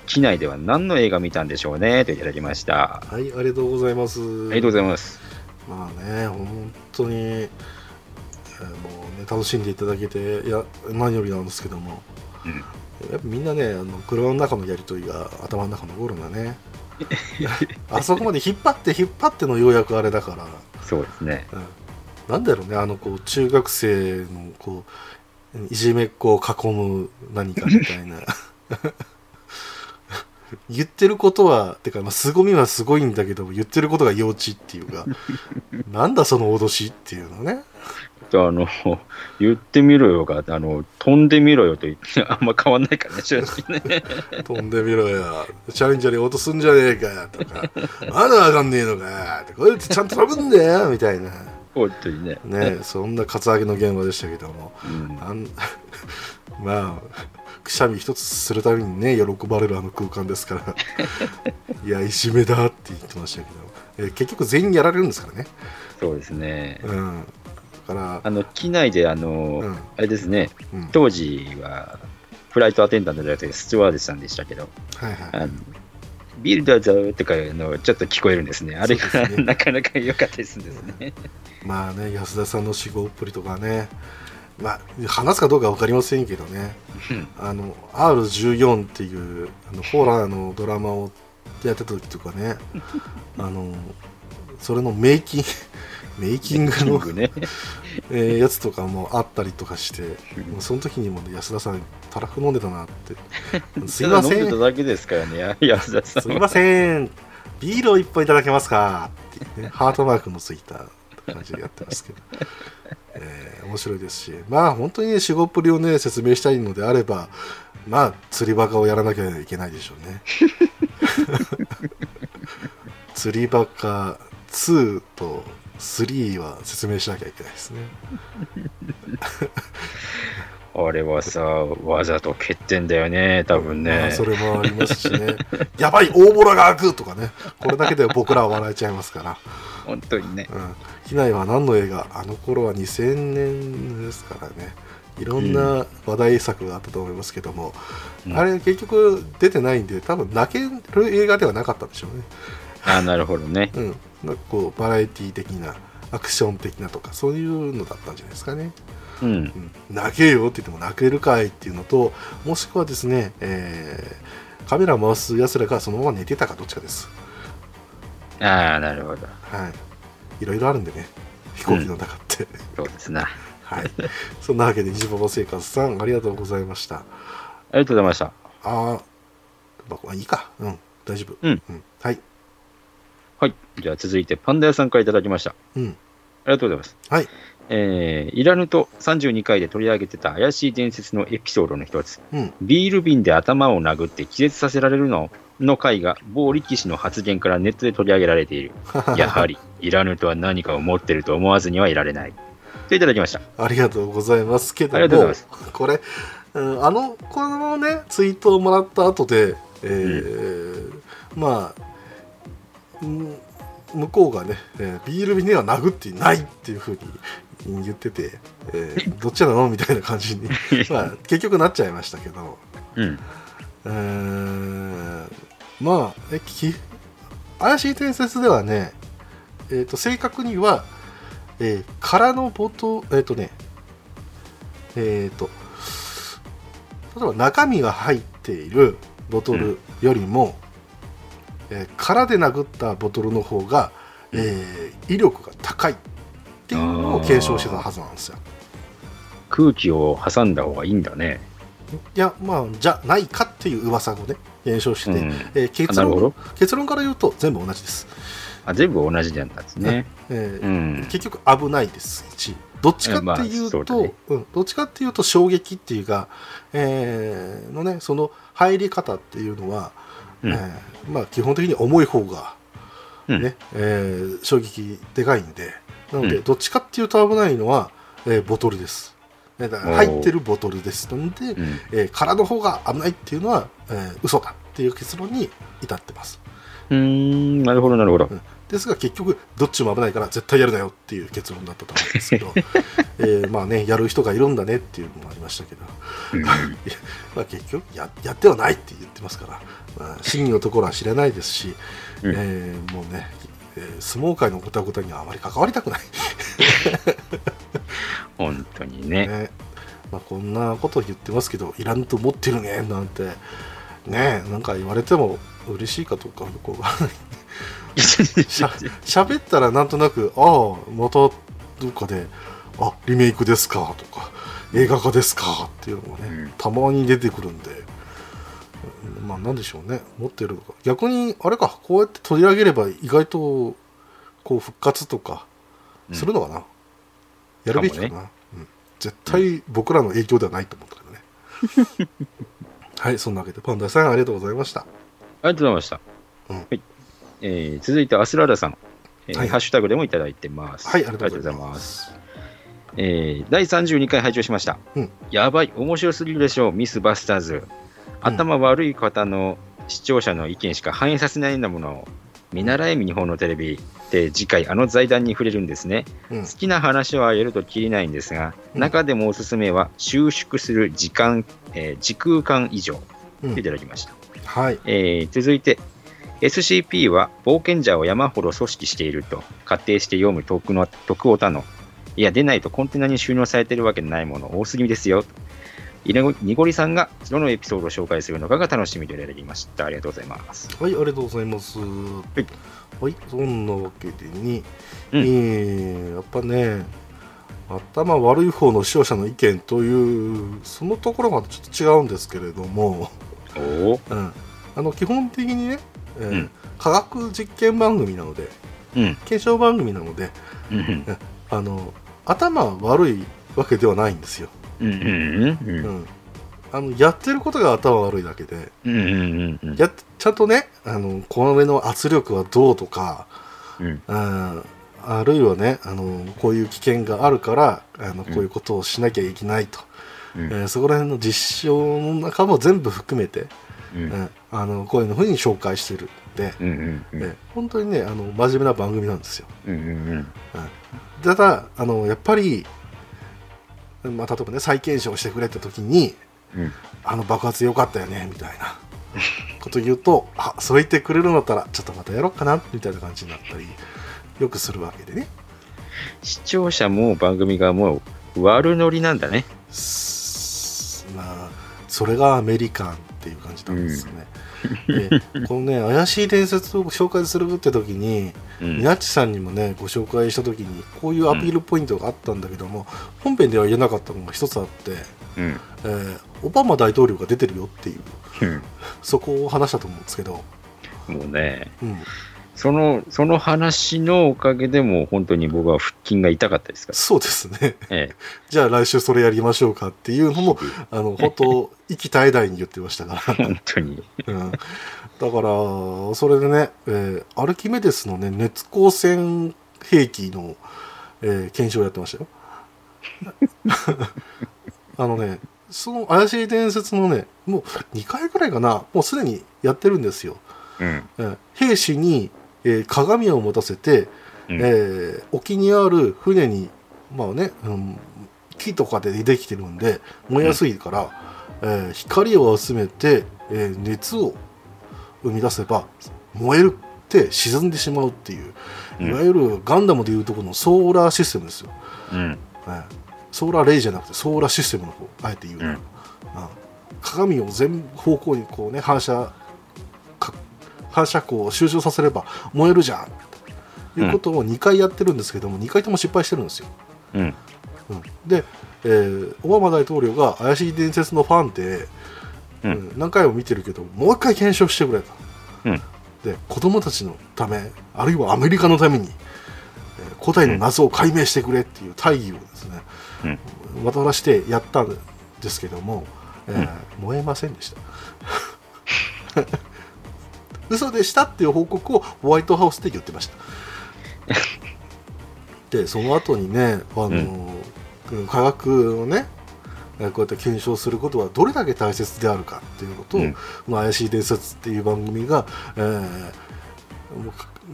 S2: 機内では何の映画見たんでしょうね？といただきました。あ
S1: はいありがとうございます
S2: りがとうございます。
S1: まあね、本当に、えーもうね、楽しんでいただけて、いや、何よりなんですけども、
S2: うん
S1: やっぱみんなね、あの車の中のやりとりが頭の中に残るんだね。あそこまで引っ張って引っ張ってのようやくあれだから、
S2: そうですね。
S1: うん、なんだろうね、あのこう中学生のこういじめっ子を囲む何かみたいな。言ってることは、てか、まあ、凄みはすごいんだけども、言ってることが幼稚っていうか、なんだその脅しっていうのね。
S2: あの、言ってみろよが、あの、飛んでみろよと言って、あんま変わんないからね、正直ね。
S1: 飛んでみろよ。チャレンジャーに落とすんじゃねえかとか、まだわかんねえのかこうやってちゃんと飛ぶんだよみたいな。
S2: 本当にね。
S1: ね、そんなカツアゲの現場でしたけども。
S2: うん
S1: あんまあ、くしゃみ一つするためにね、喜ばれるあの空間ですから。いや、いじめだって言ってましたけど、えー結局全員やられるんですからね。
S2: そうですね。
S1: うん。だから、
S2: あの、機内で、あの、
S1: うん
S2: あれですね、
S1: うん。
S2: 当時は、フライトアテンダントじゃなくて、スチュワーデスさんでしたけど、
S1: はいはい。
S2: あのビルだぞとかいうのちょっと聞こえるんですね。あれが
S1: ね
S2: なかなか良かったですですね。
S1: まあね、安田さんの死後っぷりとかね、まあ、話すかどうか分かりませんけどね、あの R14 っていうあのホラーのドラマをやってた時とかね、あのそれのメイキンメイキングの、
S2: キングね。
S1: えーやつとかもあったりとかして、もうその時にもね安田さんたらふ飲んでたなって。すいませ
S2: ん。でた
S1: ん
S2: だけですからね、や 安田さんは。
S1: すいません。ビールを一杯いただけますかって。ねハートマークのついた感じでやってますけど、えー面白いですし。まあ本当にね仕事っぷりをね説明したいのであればまあ釣りバカをやらなきゃいけないでしょうね。釣りバカ2と3は説明しなきゃいけないですね。
S2: あれはさ、わざと欠点だよね、多分
S1: まあ
S2: ね。
S1: それもありますしね。やばい大ボラが開くとかね。これだけで僕らは笑えちゃいますから。
S2: 本当にね。
S1: うん、機内は何の映画？あの頃は2000年ですからね。いろんな話題作があったと思いますけども、
S2: うん。
S1: あれ結局出てないんで多分泣ける映画ではなかったんでしょうね、
S2: あなるほどね。
S1: うん、なんかこうバラエティ的なアクション的なとかそういうのだったんじゃないですかね、
S2: うん。
S1: うん、泣けよって言っても泣けるかいっていうのともしくはですね、えーカメラ回すやつらがそのまま寝てたかどっちかです
S2: ああ、なるほど。
S1: はいいろいろあるんでね飛行機の中って、
S2: そうですな。
S1: はい。そんなわけで、ジババ生活さん、ありがとうございました。
S2: ありがとうございました。
S1: あー、まあ、いいか。うん、大丈夫。
S2: うん。
S1: はい。
S2: はい。じゃあ続いて、パンダ屋さんからいただきました。
S1: うん。
S2: ありがとうございます。
S1: はい。
S2: えー、イラヌと32回で取り上げてた怪しい伝説のエピソードの一つ、
S1: うん。
S2: ビール瓶で頭を殴って気絶させられるのの回が某力士の発言からネットで取り上げられている。やはり、イラヌとは何かを持ってると思わずにはいられない。といただきました。
S1: ありがとうございますけども、
S2: ありがとうござい
S1: これ、うんあの、このね、ツイートをもらった後で、えーまあ、うん向こうがね、えービール瓶には殴っていないっていうふうに言ってて、えー どっちなの？みたいな感じに、まあ、結局なっちゃいましたけど、
S2: うん。
S1: うーんまあえき怪しい伝説ではね、えー、と正確には、えー空のボトえっ、とねえっ、と例えば中身が入っているボトルよりも、えー空で殴ったボトルの方が、えー威力が高いっていうのを継承してたはずなんですよ。
S2: 空気を挟んだ方がいいんだね。
S1: いやまあじゃないかっていう噂をね検証して、
S2: うん
S1: えー結論。結論から言うと全部同じです、
S2: あ全部同じなんですね。
S1: えー
S2: うん。
S1: 結局危ないですしどっちかっていうと、
S2: まあそうだね
S1: うん、どっちかっていうと衝撃っていうか、えーのねその入り方っていうのは、
S2: うん。
S1: えーまあ基本的に重い方が
S2: うん。
S1: ね、えー衝撃でかいんで。なので、
S2: うん。
S1: どっちかっていうと危ないのは、えーボトルです。入ってるボトルです。ので、
S2: うん。
S1: えー空の方が危ないっていうのは、えー嘘だっていう結論に至ってます。
S2: うーん、なるほど、なるほど。
S1: ですが結局どっちも危ないから絶対やるなよっていう結論だったと思うんですけど、えーまあねやる人がいるんだねっていうのもありましたけど、
S2: うん。
S1: まあ、結局ややってはないって言ってますから、まあ、真偽のところは知らないですし、
S2: うん。
S1: えーもうね、えー相撲界のごたごたにはあまり関わりたくない、
S2: 本当にね。
S1: ね。まあ、こんなこと言ってますけどいらんと思ってるねなんて。ねなんか言われても嬉しいかどうかよくわからない。しゃ喋ったらなんとなく、ああ、またどっかで、あリメイクですかとか、映画化ですかっていうのがね、
S2: うん。
S1: たまに出てくるんで、うんまあなんでしょうね、持ってるのか。逆に、あれか、こうやって取り上げれば意外と、こう復活とか、するのかな。やるべきかな、
S2: かも
S1: うん。絶対僕らの影響ではないと思ったけどね。はい、そんなわけで、パンダさんありがとうございました。
S2: ありがとうございました。
S1: うん
S2: はいえー続いて、アスラーダさん、えー
S1: はい
S2: ハッシュタグでもいただいてます。
S1: はい、ありがとうございま
S2: す。えー第32回拝聴しました。
S1: うん
S2: やばい、面白すぎるでしょう、ミスバスターズ。頭悪い方の視聴者の意見しか反映させないようなものを見習え日本のテレビで次回あの財団に触れるんですね。
S1: うん
S2: 好きな話はやるときりないんですが、
S1: うん
S2: 中でもおすすめは収縮する時間、えー時空間以上いただきました。
S1: はい。
S2: えー続いて SCP は冒険者を山ほど組織していると仮定して読む徳の徳オタのいや出ないとコンテナに収納されているわけないもの多すぎですよいねごにごりさんがどのエピソードを紹介するのかが楽しみで選びました。ありがとうございます。
S1: はい、ありがとうございます。はいはい、そんなわけでに、
S2: うん
S1: えーやっぱね、頭悪い方の視聴者の意見という、そのところがちょっと違うんですけれども、
S2: おお。
S1: うん、あの基本的にね、えー
S2: うん
S1: 科学実験番組なので、
S2: うん。
S1: 検証番組なので、
S2: うん。
S1: あの頭悪いわけではないんですよ。
S2: うん。うん。うん。
S1: うんあのやってることが頭悪いだけで、
S2: うん。うん。うん。
S1: やっちゃんとね、あのこのの圧力はどうとか、
S2: うん。
S1: うんあるいはねあのこういう危険があるからあのこういうことをしなきゃいけないと、
S2: うん
S1: えーそこら辺の実証の中も全部含めて、
S2: うん。
S1: うんあのこういうふうに紹介してるんで、
S2: うん。うん。
S1: えー本当にねあの真面目な番組なんですよ。
S2: うん。うん。
S1: ただあのやっぱり、まあ、例えばね再検証してくれた時に
S2: うん。
S1: あの爆発良かったよねみたいなこと言うとあそう言ってくれるんだったらちょっとまたやろうかなみたいな感じになったりよくするわけでね
S2: 視聴者も番組がもう悪ノリなんだね。
S1: すまあそれがアメリカンっていう感じなんですよね、でこのね怪しい伝説を紹介するって時に
S2: うん
S1: みなっちさんにもねご紹介した時にこういうアピールポイントがあったんだけども、本編では言えなかったのが一つあって、
S2: うん。
S1: えーオバマ大統領が出てるよっていう
S2: うん。
S1: そこを話したと思うんですけど、
S2: もうね、
S1: うん、
S2: その、その話のおかげでもう本当に僕は腹筋が痛かったですから。
S1: そうですね
S2: え
S1: じゃあ来週それやりましょうかっていうのも あの本当息絶え絶えに言ってましたか
S2: え。本当に。
S1: ら、うん、だからそれでね、えーアルキメデスのね熱光線兵器の、えー検証をやってましたよ あのねその怪しい伝説のねもう2回ぐらいかなもうすでにやってるんですよ
S2: うん。
S1: えー兵士に、えー鏡を持たせて、
S2: うん。
S1: えー沖にある船にまあね、うん、木とかでできてるんで燃えやすいから、えー光を集めて、えー熱を生み出せば燃えるって沈んでしまうっていう、
S2: うん。
S1: いわゆるガンダムでいうところのソーラーシステムですよ、
S2: うん。
S1: えーソーラーレイじゃなくてソーラーシステムの方あえて言うなら、
S2: うん。
S1: うん鏡を全方向にこうね反射か反射光を集中させれば燃えるじゃん。ということを2回やってるんですけども、2回とも失敗してるんですよ、
S2: うん。
S1: うん。で、えーオバマ大統領が怪しい伝説のファンで、
S2: うん。
S1: うん何回も見てるけどもう一回検証してくれと、
S2: うん。
S1: で子供たちのためあるいはアメリカのために、えー古代の謎を解明してくれっていう大義をですね、渡らしてやったんですけども、えー燃えませんでした嘘でしたっていう報告をホワイトハウスで言ってました。でその後にねあの、うん。科学をねえーこうやって検証することはどれだけ大切であるかっていうことを、
S2: うん。
S1: まあ怪しい伝説っていう番組が、えー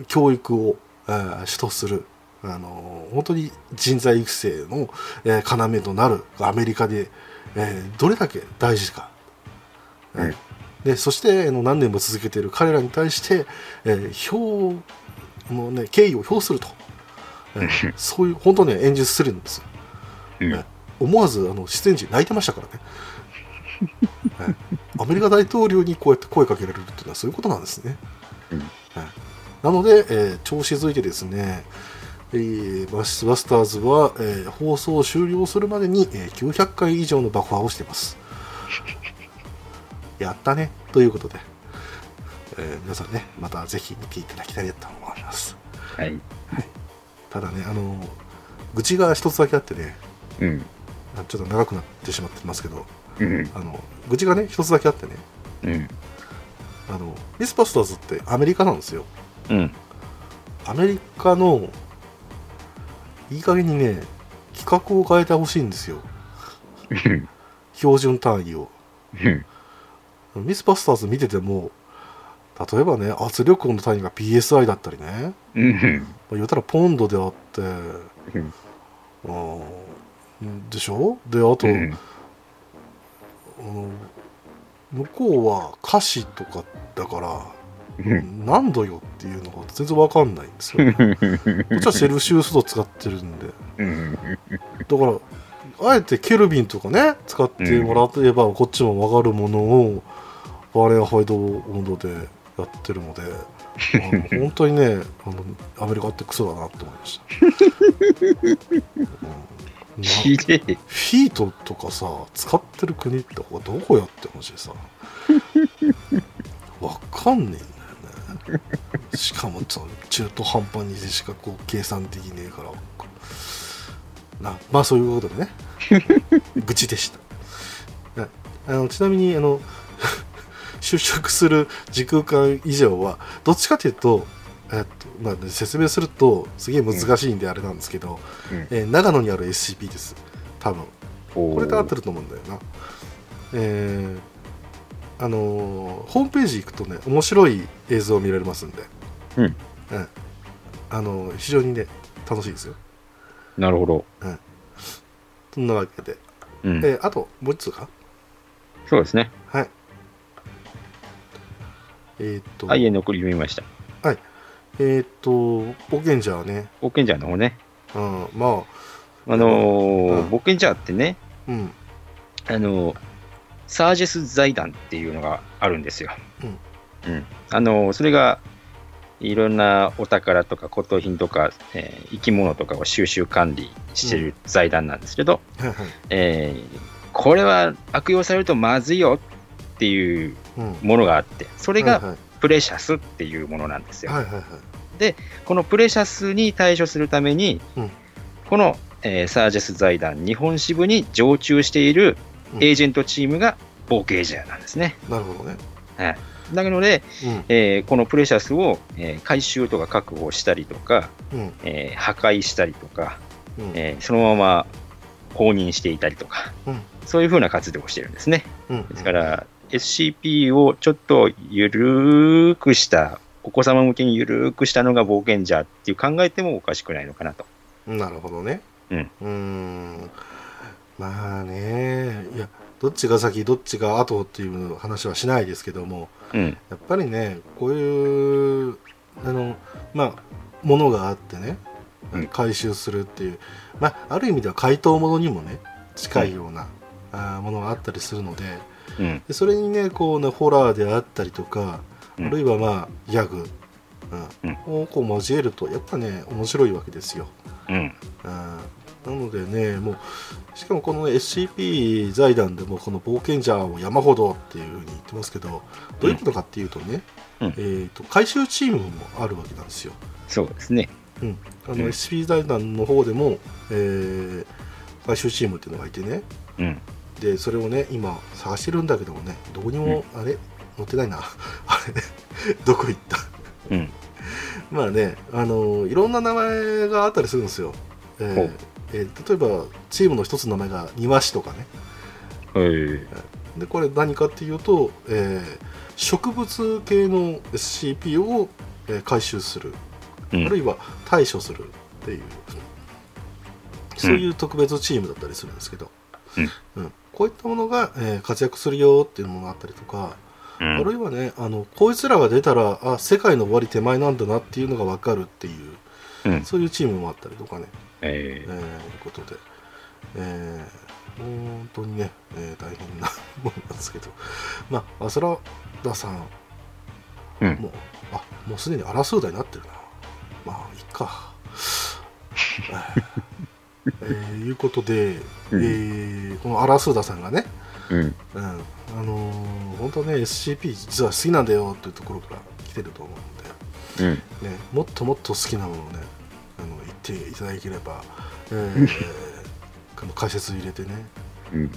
S1: 教育を、えー主とするあの本当に人材育成の、えー要となるアメリカで、えーどれだけ大事か、えー
S2: うん
S1: でそしてあの何年も続けている彼らに対して、えー評もうね敬意を表すると、えーそういう本当に演説するんですよ、
S2: うん。
S1: えー思わずあの出演時泣いてましたからね、えーアメリカ大統領にこうやって声かけられるっていうのはそういうことなんですね、
S2: うん。
S1: えーなので、えー調子づいてですね、えーバスバスターズは、えー放送終了するまでに、えー900回以上の爆破をしています。やったねということで、えー皆さんね、またぜひ見ていただきたいと思います。
S2: はい。
S1: ただね、あの、愚痴が一つだけあってね、
S2: うん。
S1: あちょっと長くなってしまってますけど、
S2: うん。
S1: あの愚痴がね、一つだけあってね、
S2: うん。
S1: あのミスバスターズってアメリカなんですよ。
S2: うん。
S1: アメリカのいい加減にね企画を変えてほしいんですよ
S2: うん。
S1: 標準単位を
S2: うん。
S1: ミスバスターズ見てても例えばね圧力の単位が PSI だったりね、
S2: うん。
S1: まあ、言ったらポンドであって
S2: うん。
S1: あーでしょ？であと、向こうは歌詞とかだから
S2: うん。
S1: 何度よっていうのが全然わかんないんですよ こっちはセルシウス度使ってるんで
S2: うん。
S1: だからあえてケルビンとかね使ってもらえばこっちも分かるものをバーレンハイド温度でやってるので本当にねあのアメリカってクソだなって思いました、
S2: ひでえ。
S1: フィートとかさ使ってる国って他どこやってほしいさわかんねえんだよね。しかもちょ中途半端にしかこう計算できねえから。なまあそういうことでね。愚痴でした。はいあのちなみにあの就職する時空間以上はどっちかというとえっとまあ、説明するとすげえ難しいんであれなんですけど、
S2: うん。
S1: えー長野にある SCP です。多分。
S2: こ
S1: これで合ってると思うんだよな。えーあのーホームページ行くとね面白い映像を見られますんで、
S2: うん。
S1: うんあのー非常にね楽しいですよ。
S2: なるほど。
S1: そんなわけで、
S2: うん。
S1: えーあともう一つか？
S2: そうですね。
S1: はいえーっと、
S2: はい、残り読みました。
S1: えーっと冒険者はね、
S2: 冒険者の方ね。
S1: うん、まあ
S2: あの
S1: うん
S2: ー冒険者ってね、
S1: うん
S2: あのーサージェス財団っていうのがあるんですよ。うん。あのーそれが、いろんなお宝とか骨董品とか、えー生き物とかを収集管理してる財団なんですけど、
S1: はいはい
S2: えーこれは悪用されるとまずいよっていう
S1: うん
S2: ものがあって、それがプレシャスっていうものなんですよ。
S1: はいはいはい。
S2: このプレシャスに対処するために、
S1: うん。
S2: この、えーサージェス財団日本支部に常駐している
S1: うん。
S2: エージェントチームが冒険者なんですね。
S1: なるほどね。
S2: はい、なので、
S1: うん。
S2: えーこのプレシャスを、えー回収とか確保したりとか、
S1: うん。
S2: えー破壊したりとか、
S1: うん。
S2: えーそのまま放任していたりとか、
S1: うん。
S2: そういうふうな活動をしてるんですね。
S1: うん。
S2: ですから、SCP をちょっとゆるーくした、お子様向けにゆるーくしたのが冒険者っていう考えてもおかしくないのかなと。
S1: なるほどね。
S2: うん
S1: ーん。まあね、いや、どっちが先、どっちが後っていう話はしないですけども、
S2: うん。
S1: やっぱりね、こういう、あの、まあ、ものがあってね
S2: うん、
S1: 回収するっていう、まあ、ある意味では怪盗ものにもね、近いような、あーものがあったりするので、
S2: うん。
S1: でそれにね、こうね、ホラーであったりとか、
S2: うん
S1: あるいはまあ、ギャグ、うん
S2: うん
S1: をこう交えると、やっぱね、面白いわけですよ。
S2: うん。
S1: なのでね、もうしかもこの SCP 財団でもこの冒険者を山ほどっていうふうに言ってますけど、どういうことかっていうとね、
S2: うん
S1: えー、と回収チームもあるわけなんですよ。
S2: そうですね。
S1: うん、あの
S2: うん
S1: SCP 財団の方でも、えー回収チームっていうのがいてね、
S2: うん。
S1: でそれをね、今探してるんだけどもね、どこにも、あれ載ってないな。あれどこ行った？
S2: うん。
S1: まあね、あのいろんな名前があったりするんですよ。えーえー例えば、チームの一つの名前が庭師とかね。
S2: はい。
S1: で、これ何かっていうと、えー植物系の SCP を、えー回収する、
S2: うん
S1: あるいは対処するっていう、そういう特別チームだったりするんですけど、うん。こういったものが、えー活躍するよっていうものがあったりとか、
S2: うん。
S1: あるいはね、あのこいつらが出たら、あ世界の終わり手前なんだなっていうのが分かるっていう、
S2: うん。
S1: そういうチームもあったりとかね、
S2: え
S1: えー、いうことで、えー、本当にね、えー大変なものなんですけど、まあ、アスラダさん、
S2: うん。
S1: もう、あもうすでに争う代になってるな。まあ、いっか。えー、いうことで、
S2: うん
S1: えーこのアラスーダさんがね、
S2: ーうん。
S1: うん、あのー本当ね SCP 実は好きなんだよっていうところから来てると思うんで、
S2: うん。
S1: ね、もっともっと好きなものをねあの言っていただければ、えー この解説入れてね、
S2: うん。
S1: うん、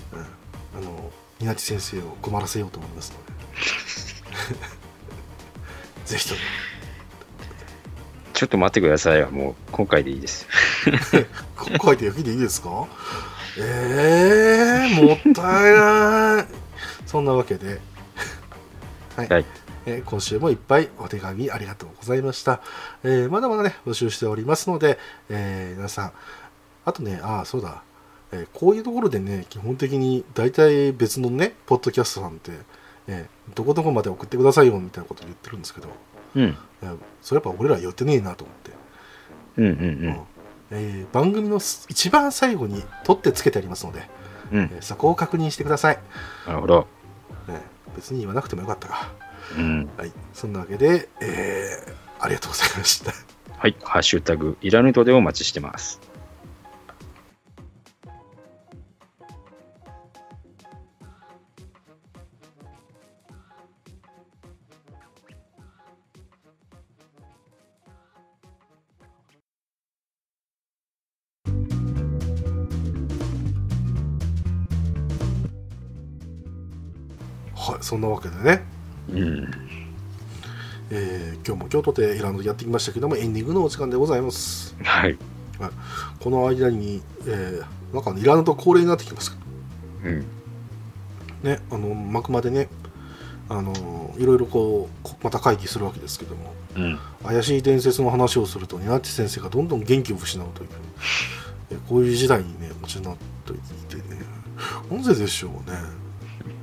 S1: あの稲地先生を困らせようと思いますので ぜひとも
S2: ちょっと待ってくださいよ。もう、今回でいいです。
S1: 今回で雪でいいですか？えー、もったいない。そんなわけで、はい。
S2: はい。
S1: えー今週もいっぱいお手紙ありがとうございました、えーまだまだね募集しておりますので、えー皆さん。あとねああそうだ、えーこういうところでね基本的に大体別のねポッドキャストさんって、えーどこどこまで送ってくださいよみたいなこと言ってるんですけど、
S2: うん。
S1: それやっぱ俺ら寄ってねえなと思って
S2: うんうん
S1: えー番組のす一番最後に取ってつけてありますので、
S2: うん。
S1: えーそこを確認してください、
S2: なるほど。
S1: ね別に言わなくてもよかったか
S2: うん。
S1: はいそんなわけで、えーありがとうございました
S2: はい。ハッシュタグ、いらぬとでお待ちしてます。
S1: はいそんなわけでね
S2: うん。
S1: えー今日も京都でイランドでやってきましたけどもエンディングのお時間でございます
S2: はい。
S1: この間に、えーなんかねイランド恒例になってきます
S2: うん。
S1: ねあの幕までねあのいろいろこうこまた会議するわけですけども
S2: うん。
S1: 怪しい伝説の話をするとニナッチ先生がどんどん元気を失うという、えこういう時代にねおちになっていてねなぜでしょうね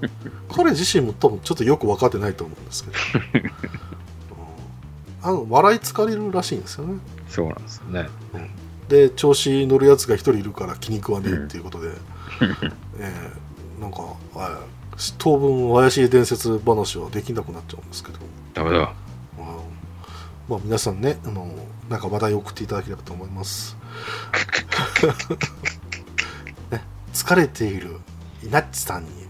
S1: 彼自身も多分ちょっとよく分かってないと思うんですけど、うん。あの笑い疲れるらしいんですよね。
S2: そうなんですね。
S1: で調子乗るやつが一人いるから気に食わねえっていうことで、えーなんかあ当分怪しい伝説話はできなくなっちゃうんですけど、
S2: なるほど。
S1: うん。まあ皆さんねあのなんか話題を送っていただければと思います、ね、疲れているイナッチさんに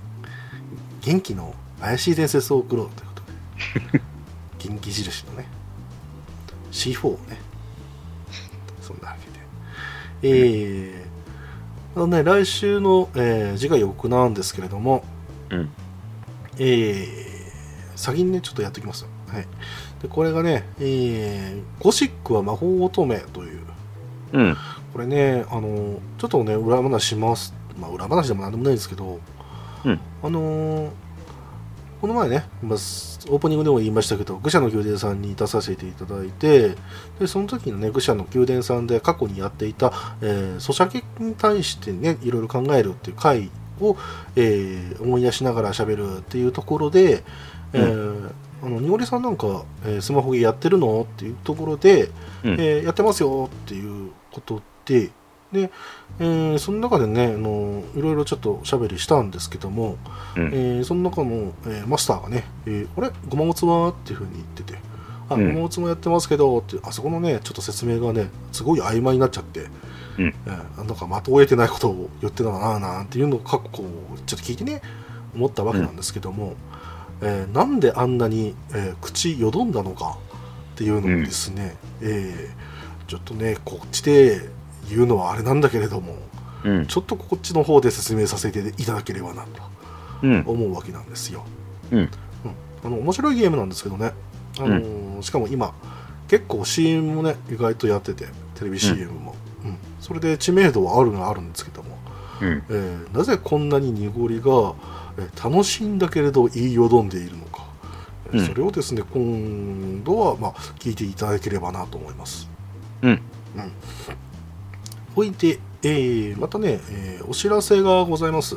S1: 元気の怪しい伝説を送ろうということで 元気印のね C4 をねそんなわけでえー、あのね来週の、えー次回予告なんですけれども
S2: うん。
S1: えー、先にね、ちょっとやっておきますよ。はい。で、これがね、えー、ゴシックは魔法乙女という、
S2: うん。
S1: これね、あの、ちょっとね、裏話します。まあ、裏話でもなんでもないんですけど、
S2: うん。
S1: あのーこの前ね、まあ、オープニングでも言いましたけど、愚者の宮殿さんに出させていただいて、で、その時のね、愚者の宮殿さんで過去にやっていた、えー、咀嚼に対してね、いろいろ考えるっていう回を、えー思い出しながら喋るっていうところで、えーあの、にごりさんなんか、えースマホゲーやってるの？っていうところで、
S2: うん。
S1: えーやってますよっていうことで、で、えーその中でね、あのいろいろちょっとおしゃべりしたんですけども、
S2: うん。
S1: えーその中の、えーマスターがね、えーあれ？ごまもつは？っていうふうに言ってて、あ、
S2: うん。
S1: ごまもつもやってますけど、って、あそこのね、ちょっと説明がね、すごい曖昧になっちゃって、
S2: うん。
S1: えーなんか的を得てないことを言ってたななんていうのを過去こうちょっと聞いてね、思ったわけなんですけども、えーなんであんなに、えー口よどんだのかっていうのをですね、えーちょっとね、こっちで言うのはあれなんだけれども、
S2: うん。
S1: ちょっとこっちの方で説明させていただければなと。
S2: うん。
S1: 思うわけなんですよ。
S2: うん
S1: あの面白いゲームなんですけどね、あのーしかも今結構 CM もね意外とやっててテレビ CM も、うんそれで知名度はあるのはあるんですけども、
S2: うん。
S1: えーなぜこんなに濁りが、えー楽しいんだけれど言いよどんでいるのか、えー
S2: うん
S1: それをですね今度はまあ聞いていただければなと思います。
S2: うん。
S1: ほいで、えーまたね、えーお知らせがございます。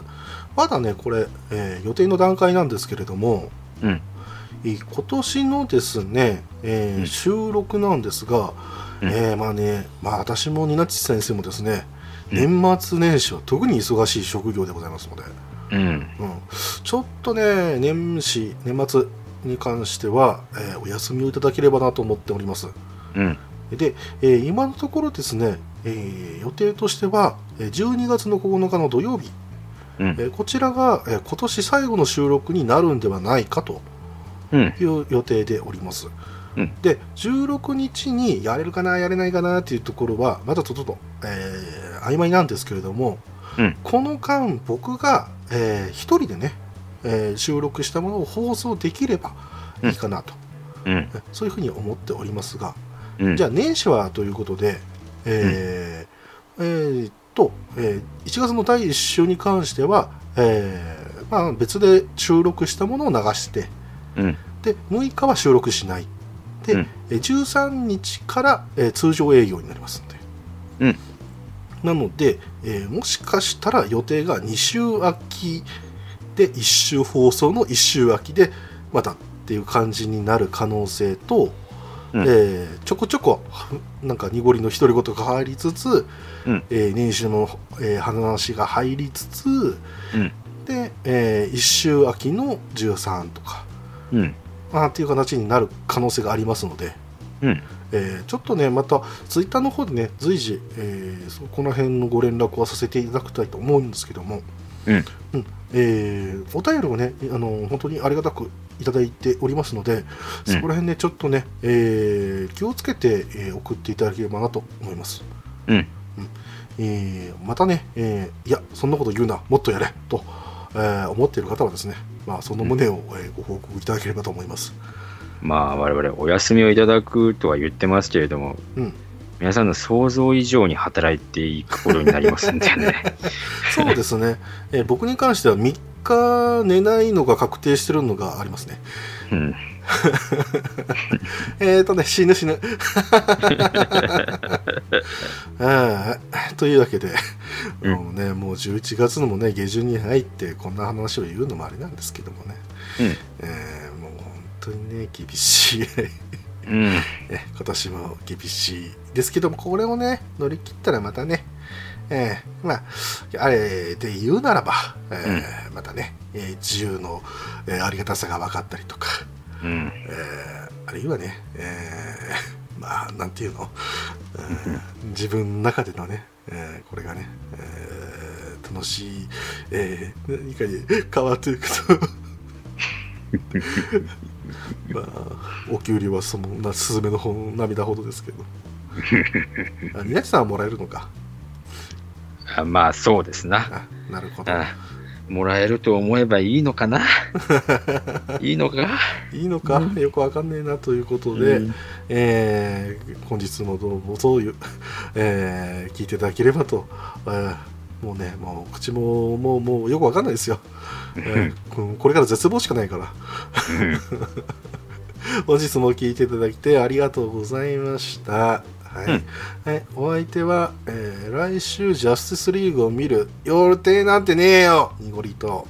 S1: まだね、これ、えー予定の段階なんですけれども、
S2: うん。
S1: えー今年のですね、えー
S2: うん
S1: 収録なんですが、
S2: うん
S1: えーまあね、まあ私もニナッチ先生もですね、
S2: うん
S1: 年末年始は特に忙しい職業でございますので、
S2: うん。
S1: うん、ちょっとね、年始、年末に関しては、えーお休みをいただければなと思っております。
S2: うん。
S1: で、えー今のところですね、えー予定としては、えー12月の9日の土曜日、
S2: うん
S1: えーこちらが、えー今年最後の収録になるんではないかと
S2: うん。
S1: いう予定でおります。
S2: うん
S1: で、16日にやれるかな、やれないかなっていうところは、まだちょっと、えー曖昧なんですけれども、
S2: うん
S1: この間、僕が、えー一人でね、えー収録したものを放送できればいいかなと、
S2: うん。
S1: えそういうふうに思っておりますが、
S2: うん。
S1: じゃあ年始はということで、えーえーっと、えー1月の第1週に関しては、えーまあ、別で収録したものを流して、
S2: うん。
S1: で6日は収録しない。で、
S2: うん
S1: えー13日から、えー通常営業になりますので。
S2: うん
S1: なので、えーもしかしたら予定が2週空きで1週放送の1週空きでまたっていう感じになる可能性と、
S2: うん。
S1: えーちょこちょこなんか濁りの独り言が入りつつ、
S2: うん。
S1: えー年始の、えー話が入りつつ、
S2: うん。
S1: で、え1週秋の13とか、
S2: うん。
S1: まあ、っていう形になる可能性がありますので、
S2: うん。
S1: えーちょっとねまたツイッターの方でね随時、えーそこの辺のご連絡はさせていただきたいと思うんですけども、
S2: うん。
S1: うん。えーお便りをねあの本当にありがたくいただいておりますので、
S2: うん。
S1: そこら辺ねちょっとね、えー気をつけて、えー送っていただければなと思います、
S2: うん。
S1: えーまたね、えーいやそんなこと言うなもっとやれと、えー思っている方はですね、まあ、その旨を、えーご報告いただければと思います、
S2: まあ、我々お休みをいただくとは言ってますけれども、
S1: うん、
S2: 皆さんの想像以上に働いていくことになりますんでね。
S1: そうですね、えー僕に関しては3日寝ないのが確定してるのがありますね。
S2: うん。
S1: えーとね、死ぬ死ぬ。というわけで、
S2: うん
S1: もうね、もう11月のもね、下旬に入って、こんな話を言うのもあれなんですけどもね、
S2: うん。
S1: えーもう本当にね、厳しい。
S2: うん。
S1: え今年も厳しいですけども、これをね、乗り切ったらまたね、えーまあ、あれで言うならば、えーまたね、えー自由の、えーありがたさが分かったりとか、
S2: うん。
S1: えーあるいはね、えーまあ、なんていうの、うん自分の中でのね、えーこれがね、えー楽しい、えー何かに変わっていくと、まあ、お給料はそんなスズメのほ涙ほどですけど。あ宮地さんはもらえるのか？
S2: あまあ、そうですな。
S1: あなるほど。
S2: あもらえると思えばいいのかな？いいのか？
S1: いいのか、
S2: うん
S1: よくわかんねえなということで、
S2: うん
S1: えー本日もどうもそういう、えー聞いていただければと、えーもうね、もう口ももうもうよくわかんないですよ、えーここれから絶望しかないから。本日も聞いていただいてありがとうございました。はい
S2: うん
S1: はい、お相手は、えー来週ジャスティスリーグを見る予定なんてねえよ、濁りと。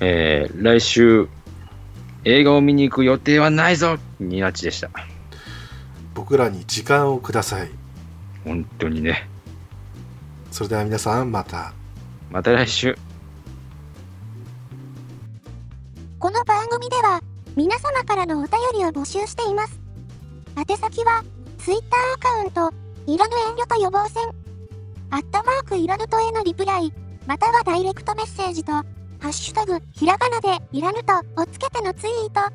S2: えー来週、映画を見に行く予定はないぞニナチでした。
S1: 僕らに時間をください。
S2: 本当にね。
S1: それでは皆さんまた。
S2: また来週。
S3: この番組では皆様からのお便りを募集しています。宛先は Twitter アカウント、いらぬ遠慮と予防線、アットマークいらぬとへのリプライ、またはダイレクトメッセージと、ハッシュタグひらがなでいらぬとをつけてのツイート。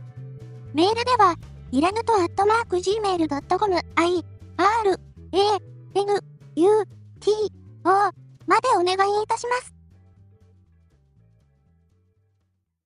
S3: メールでは、いらぬとアットマーク gmail.com、i, r, a, n, u, t, o までお願いいたします。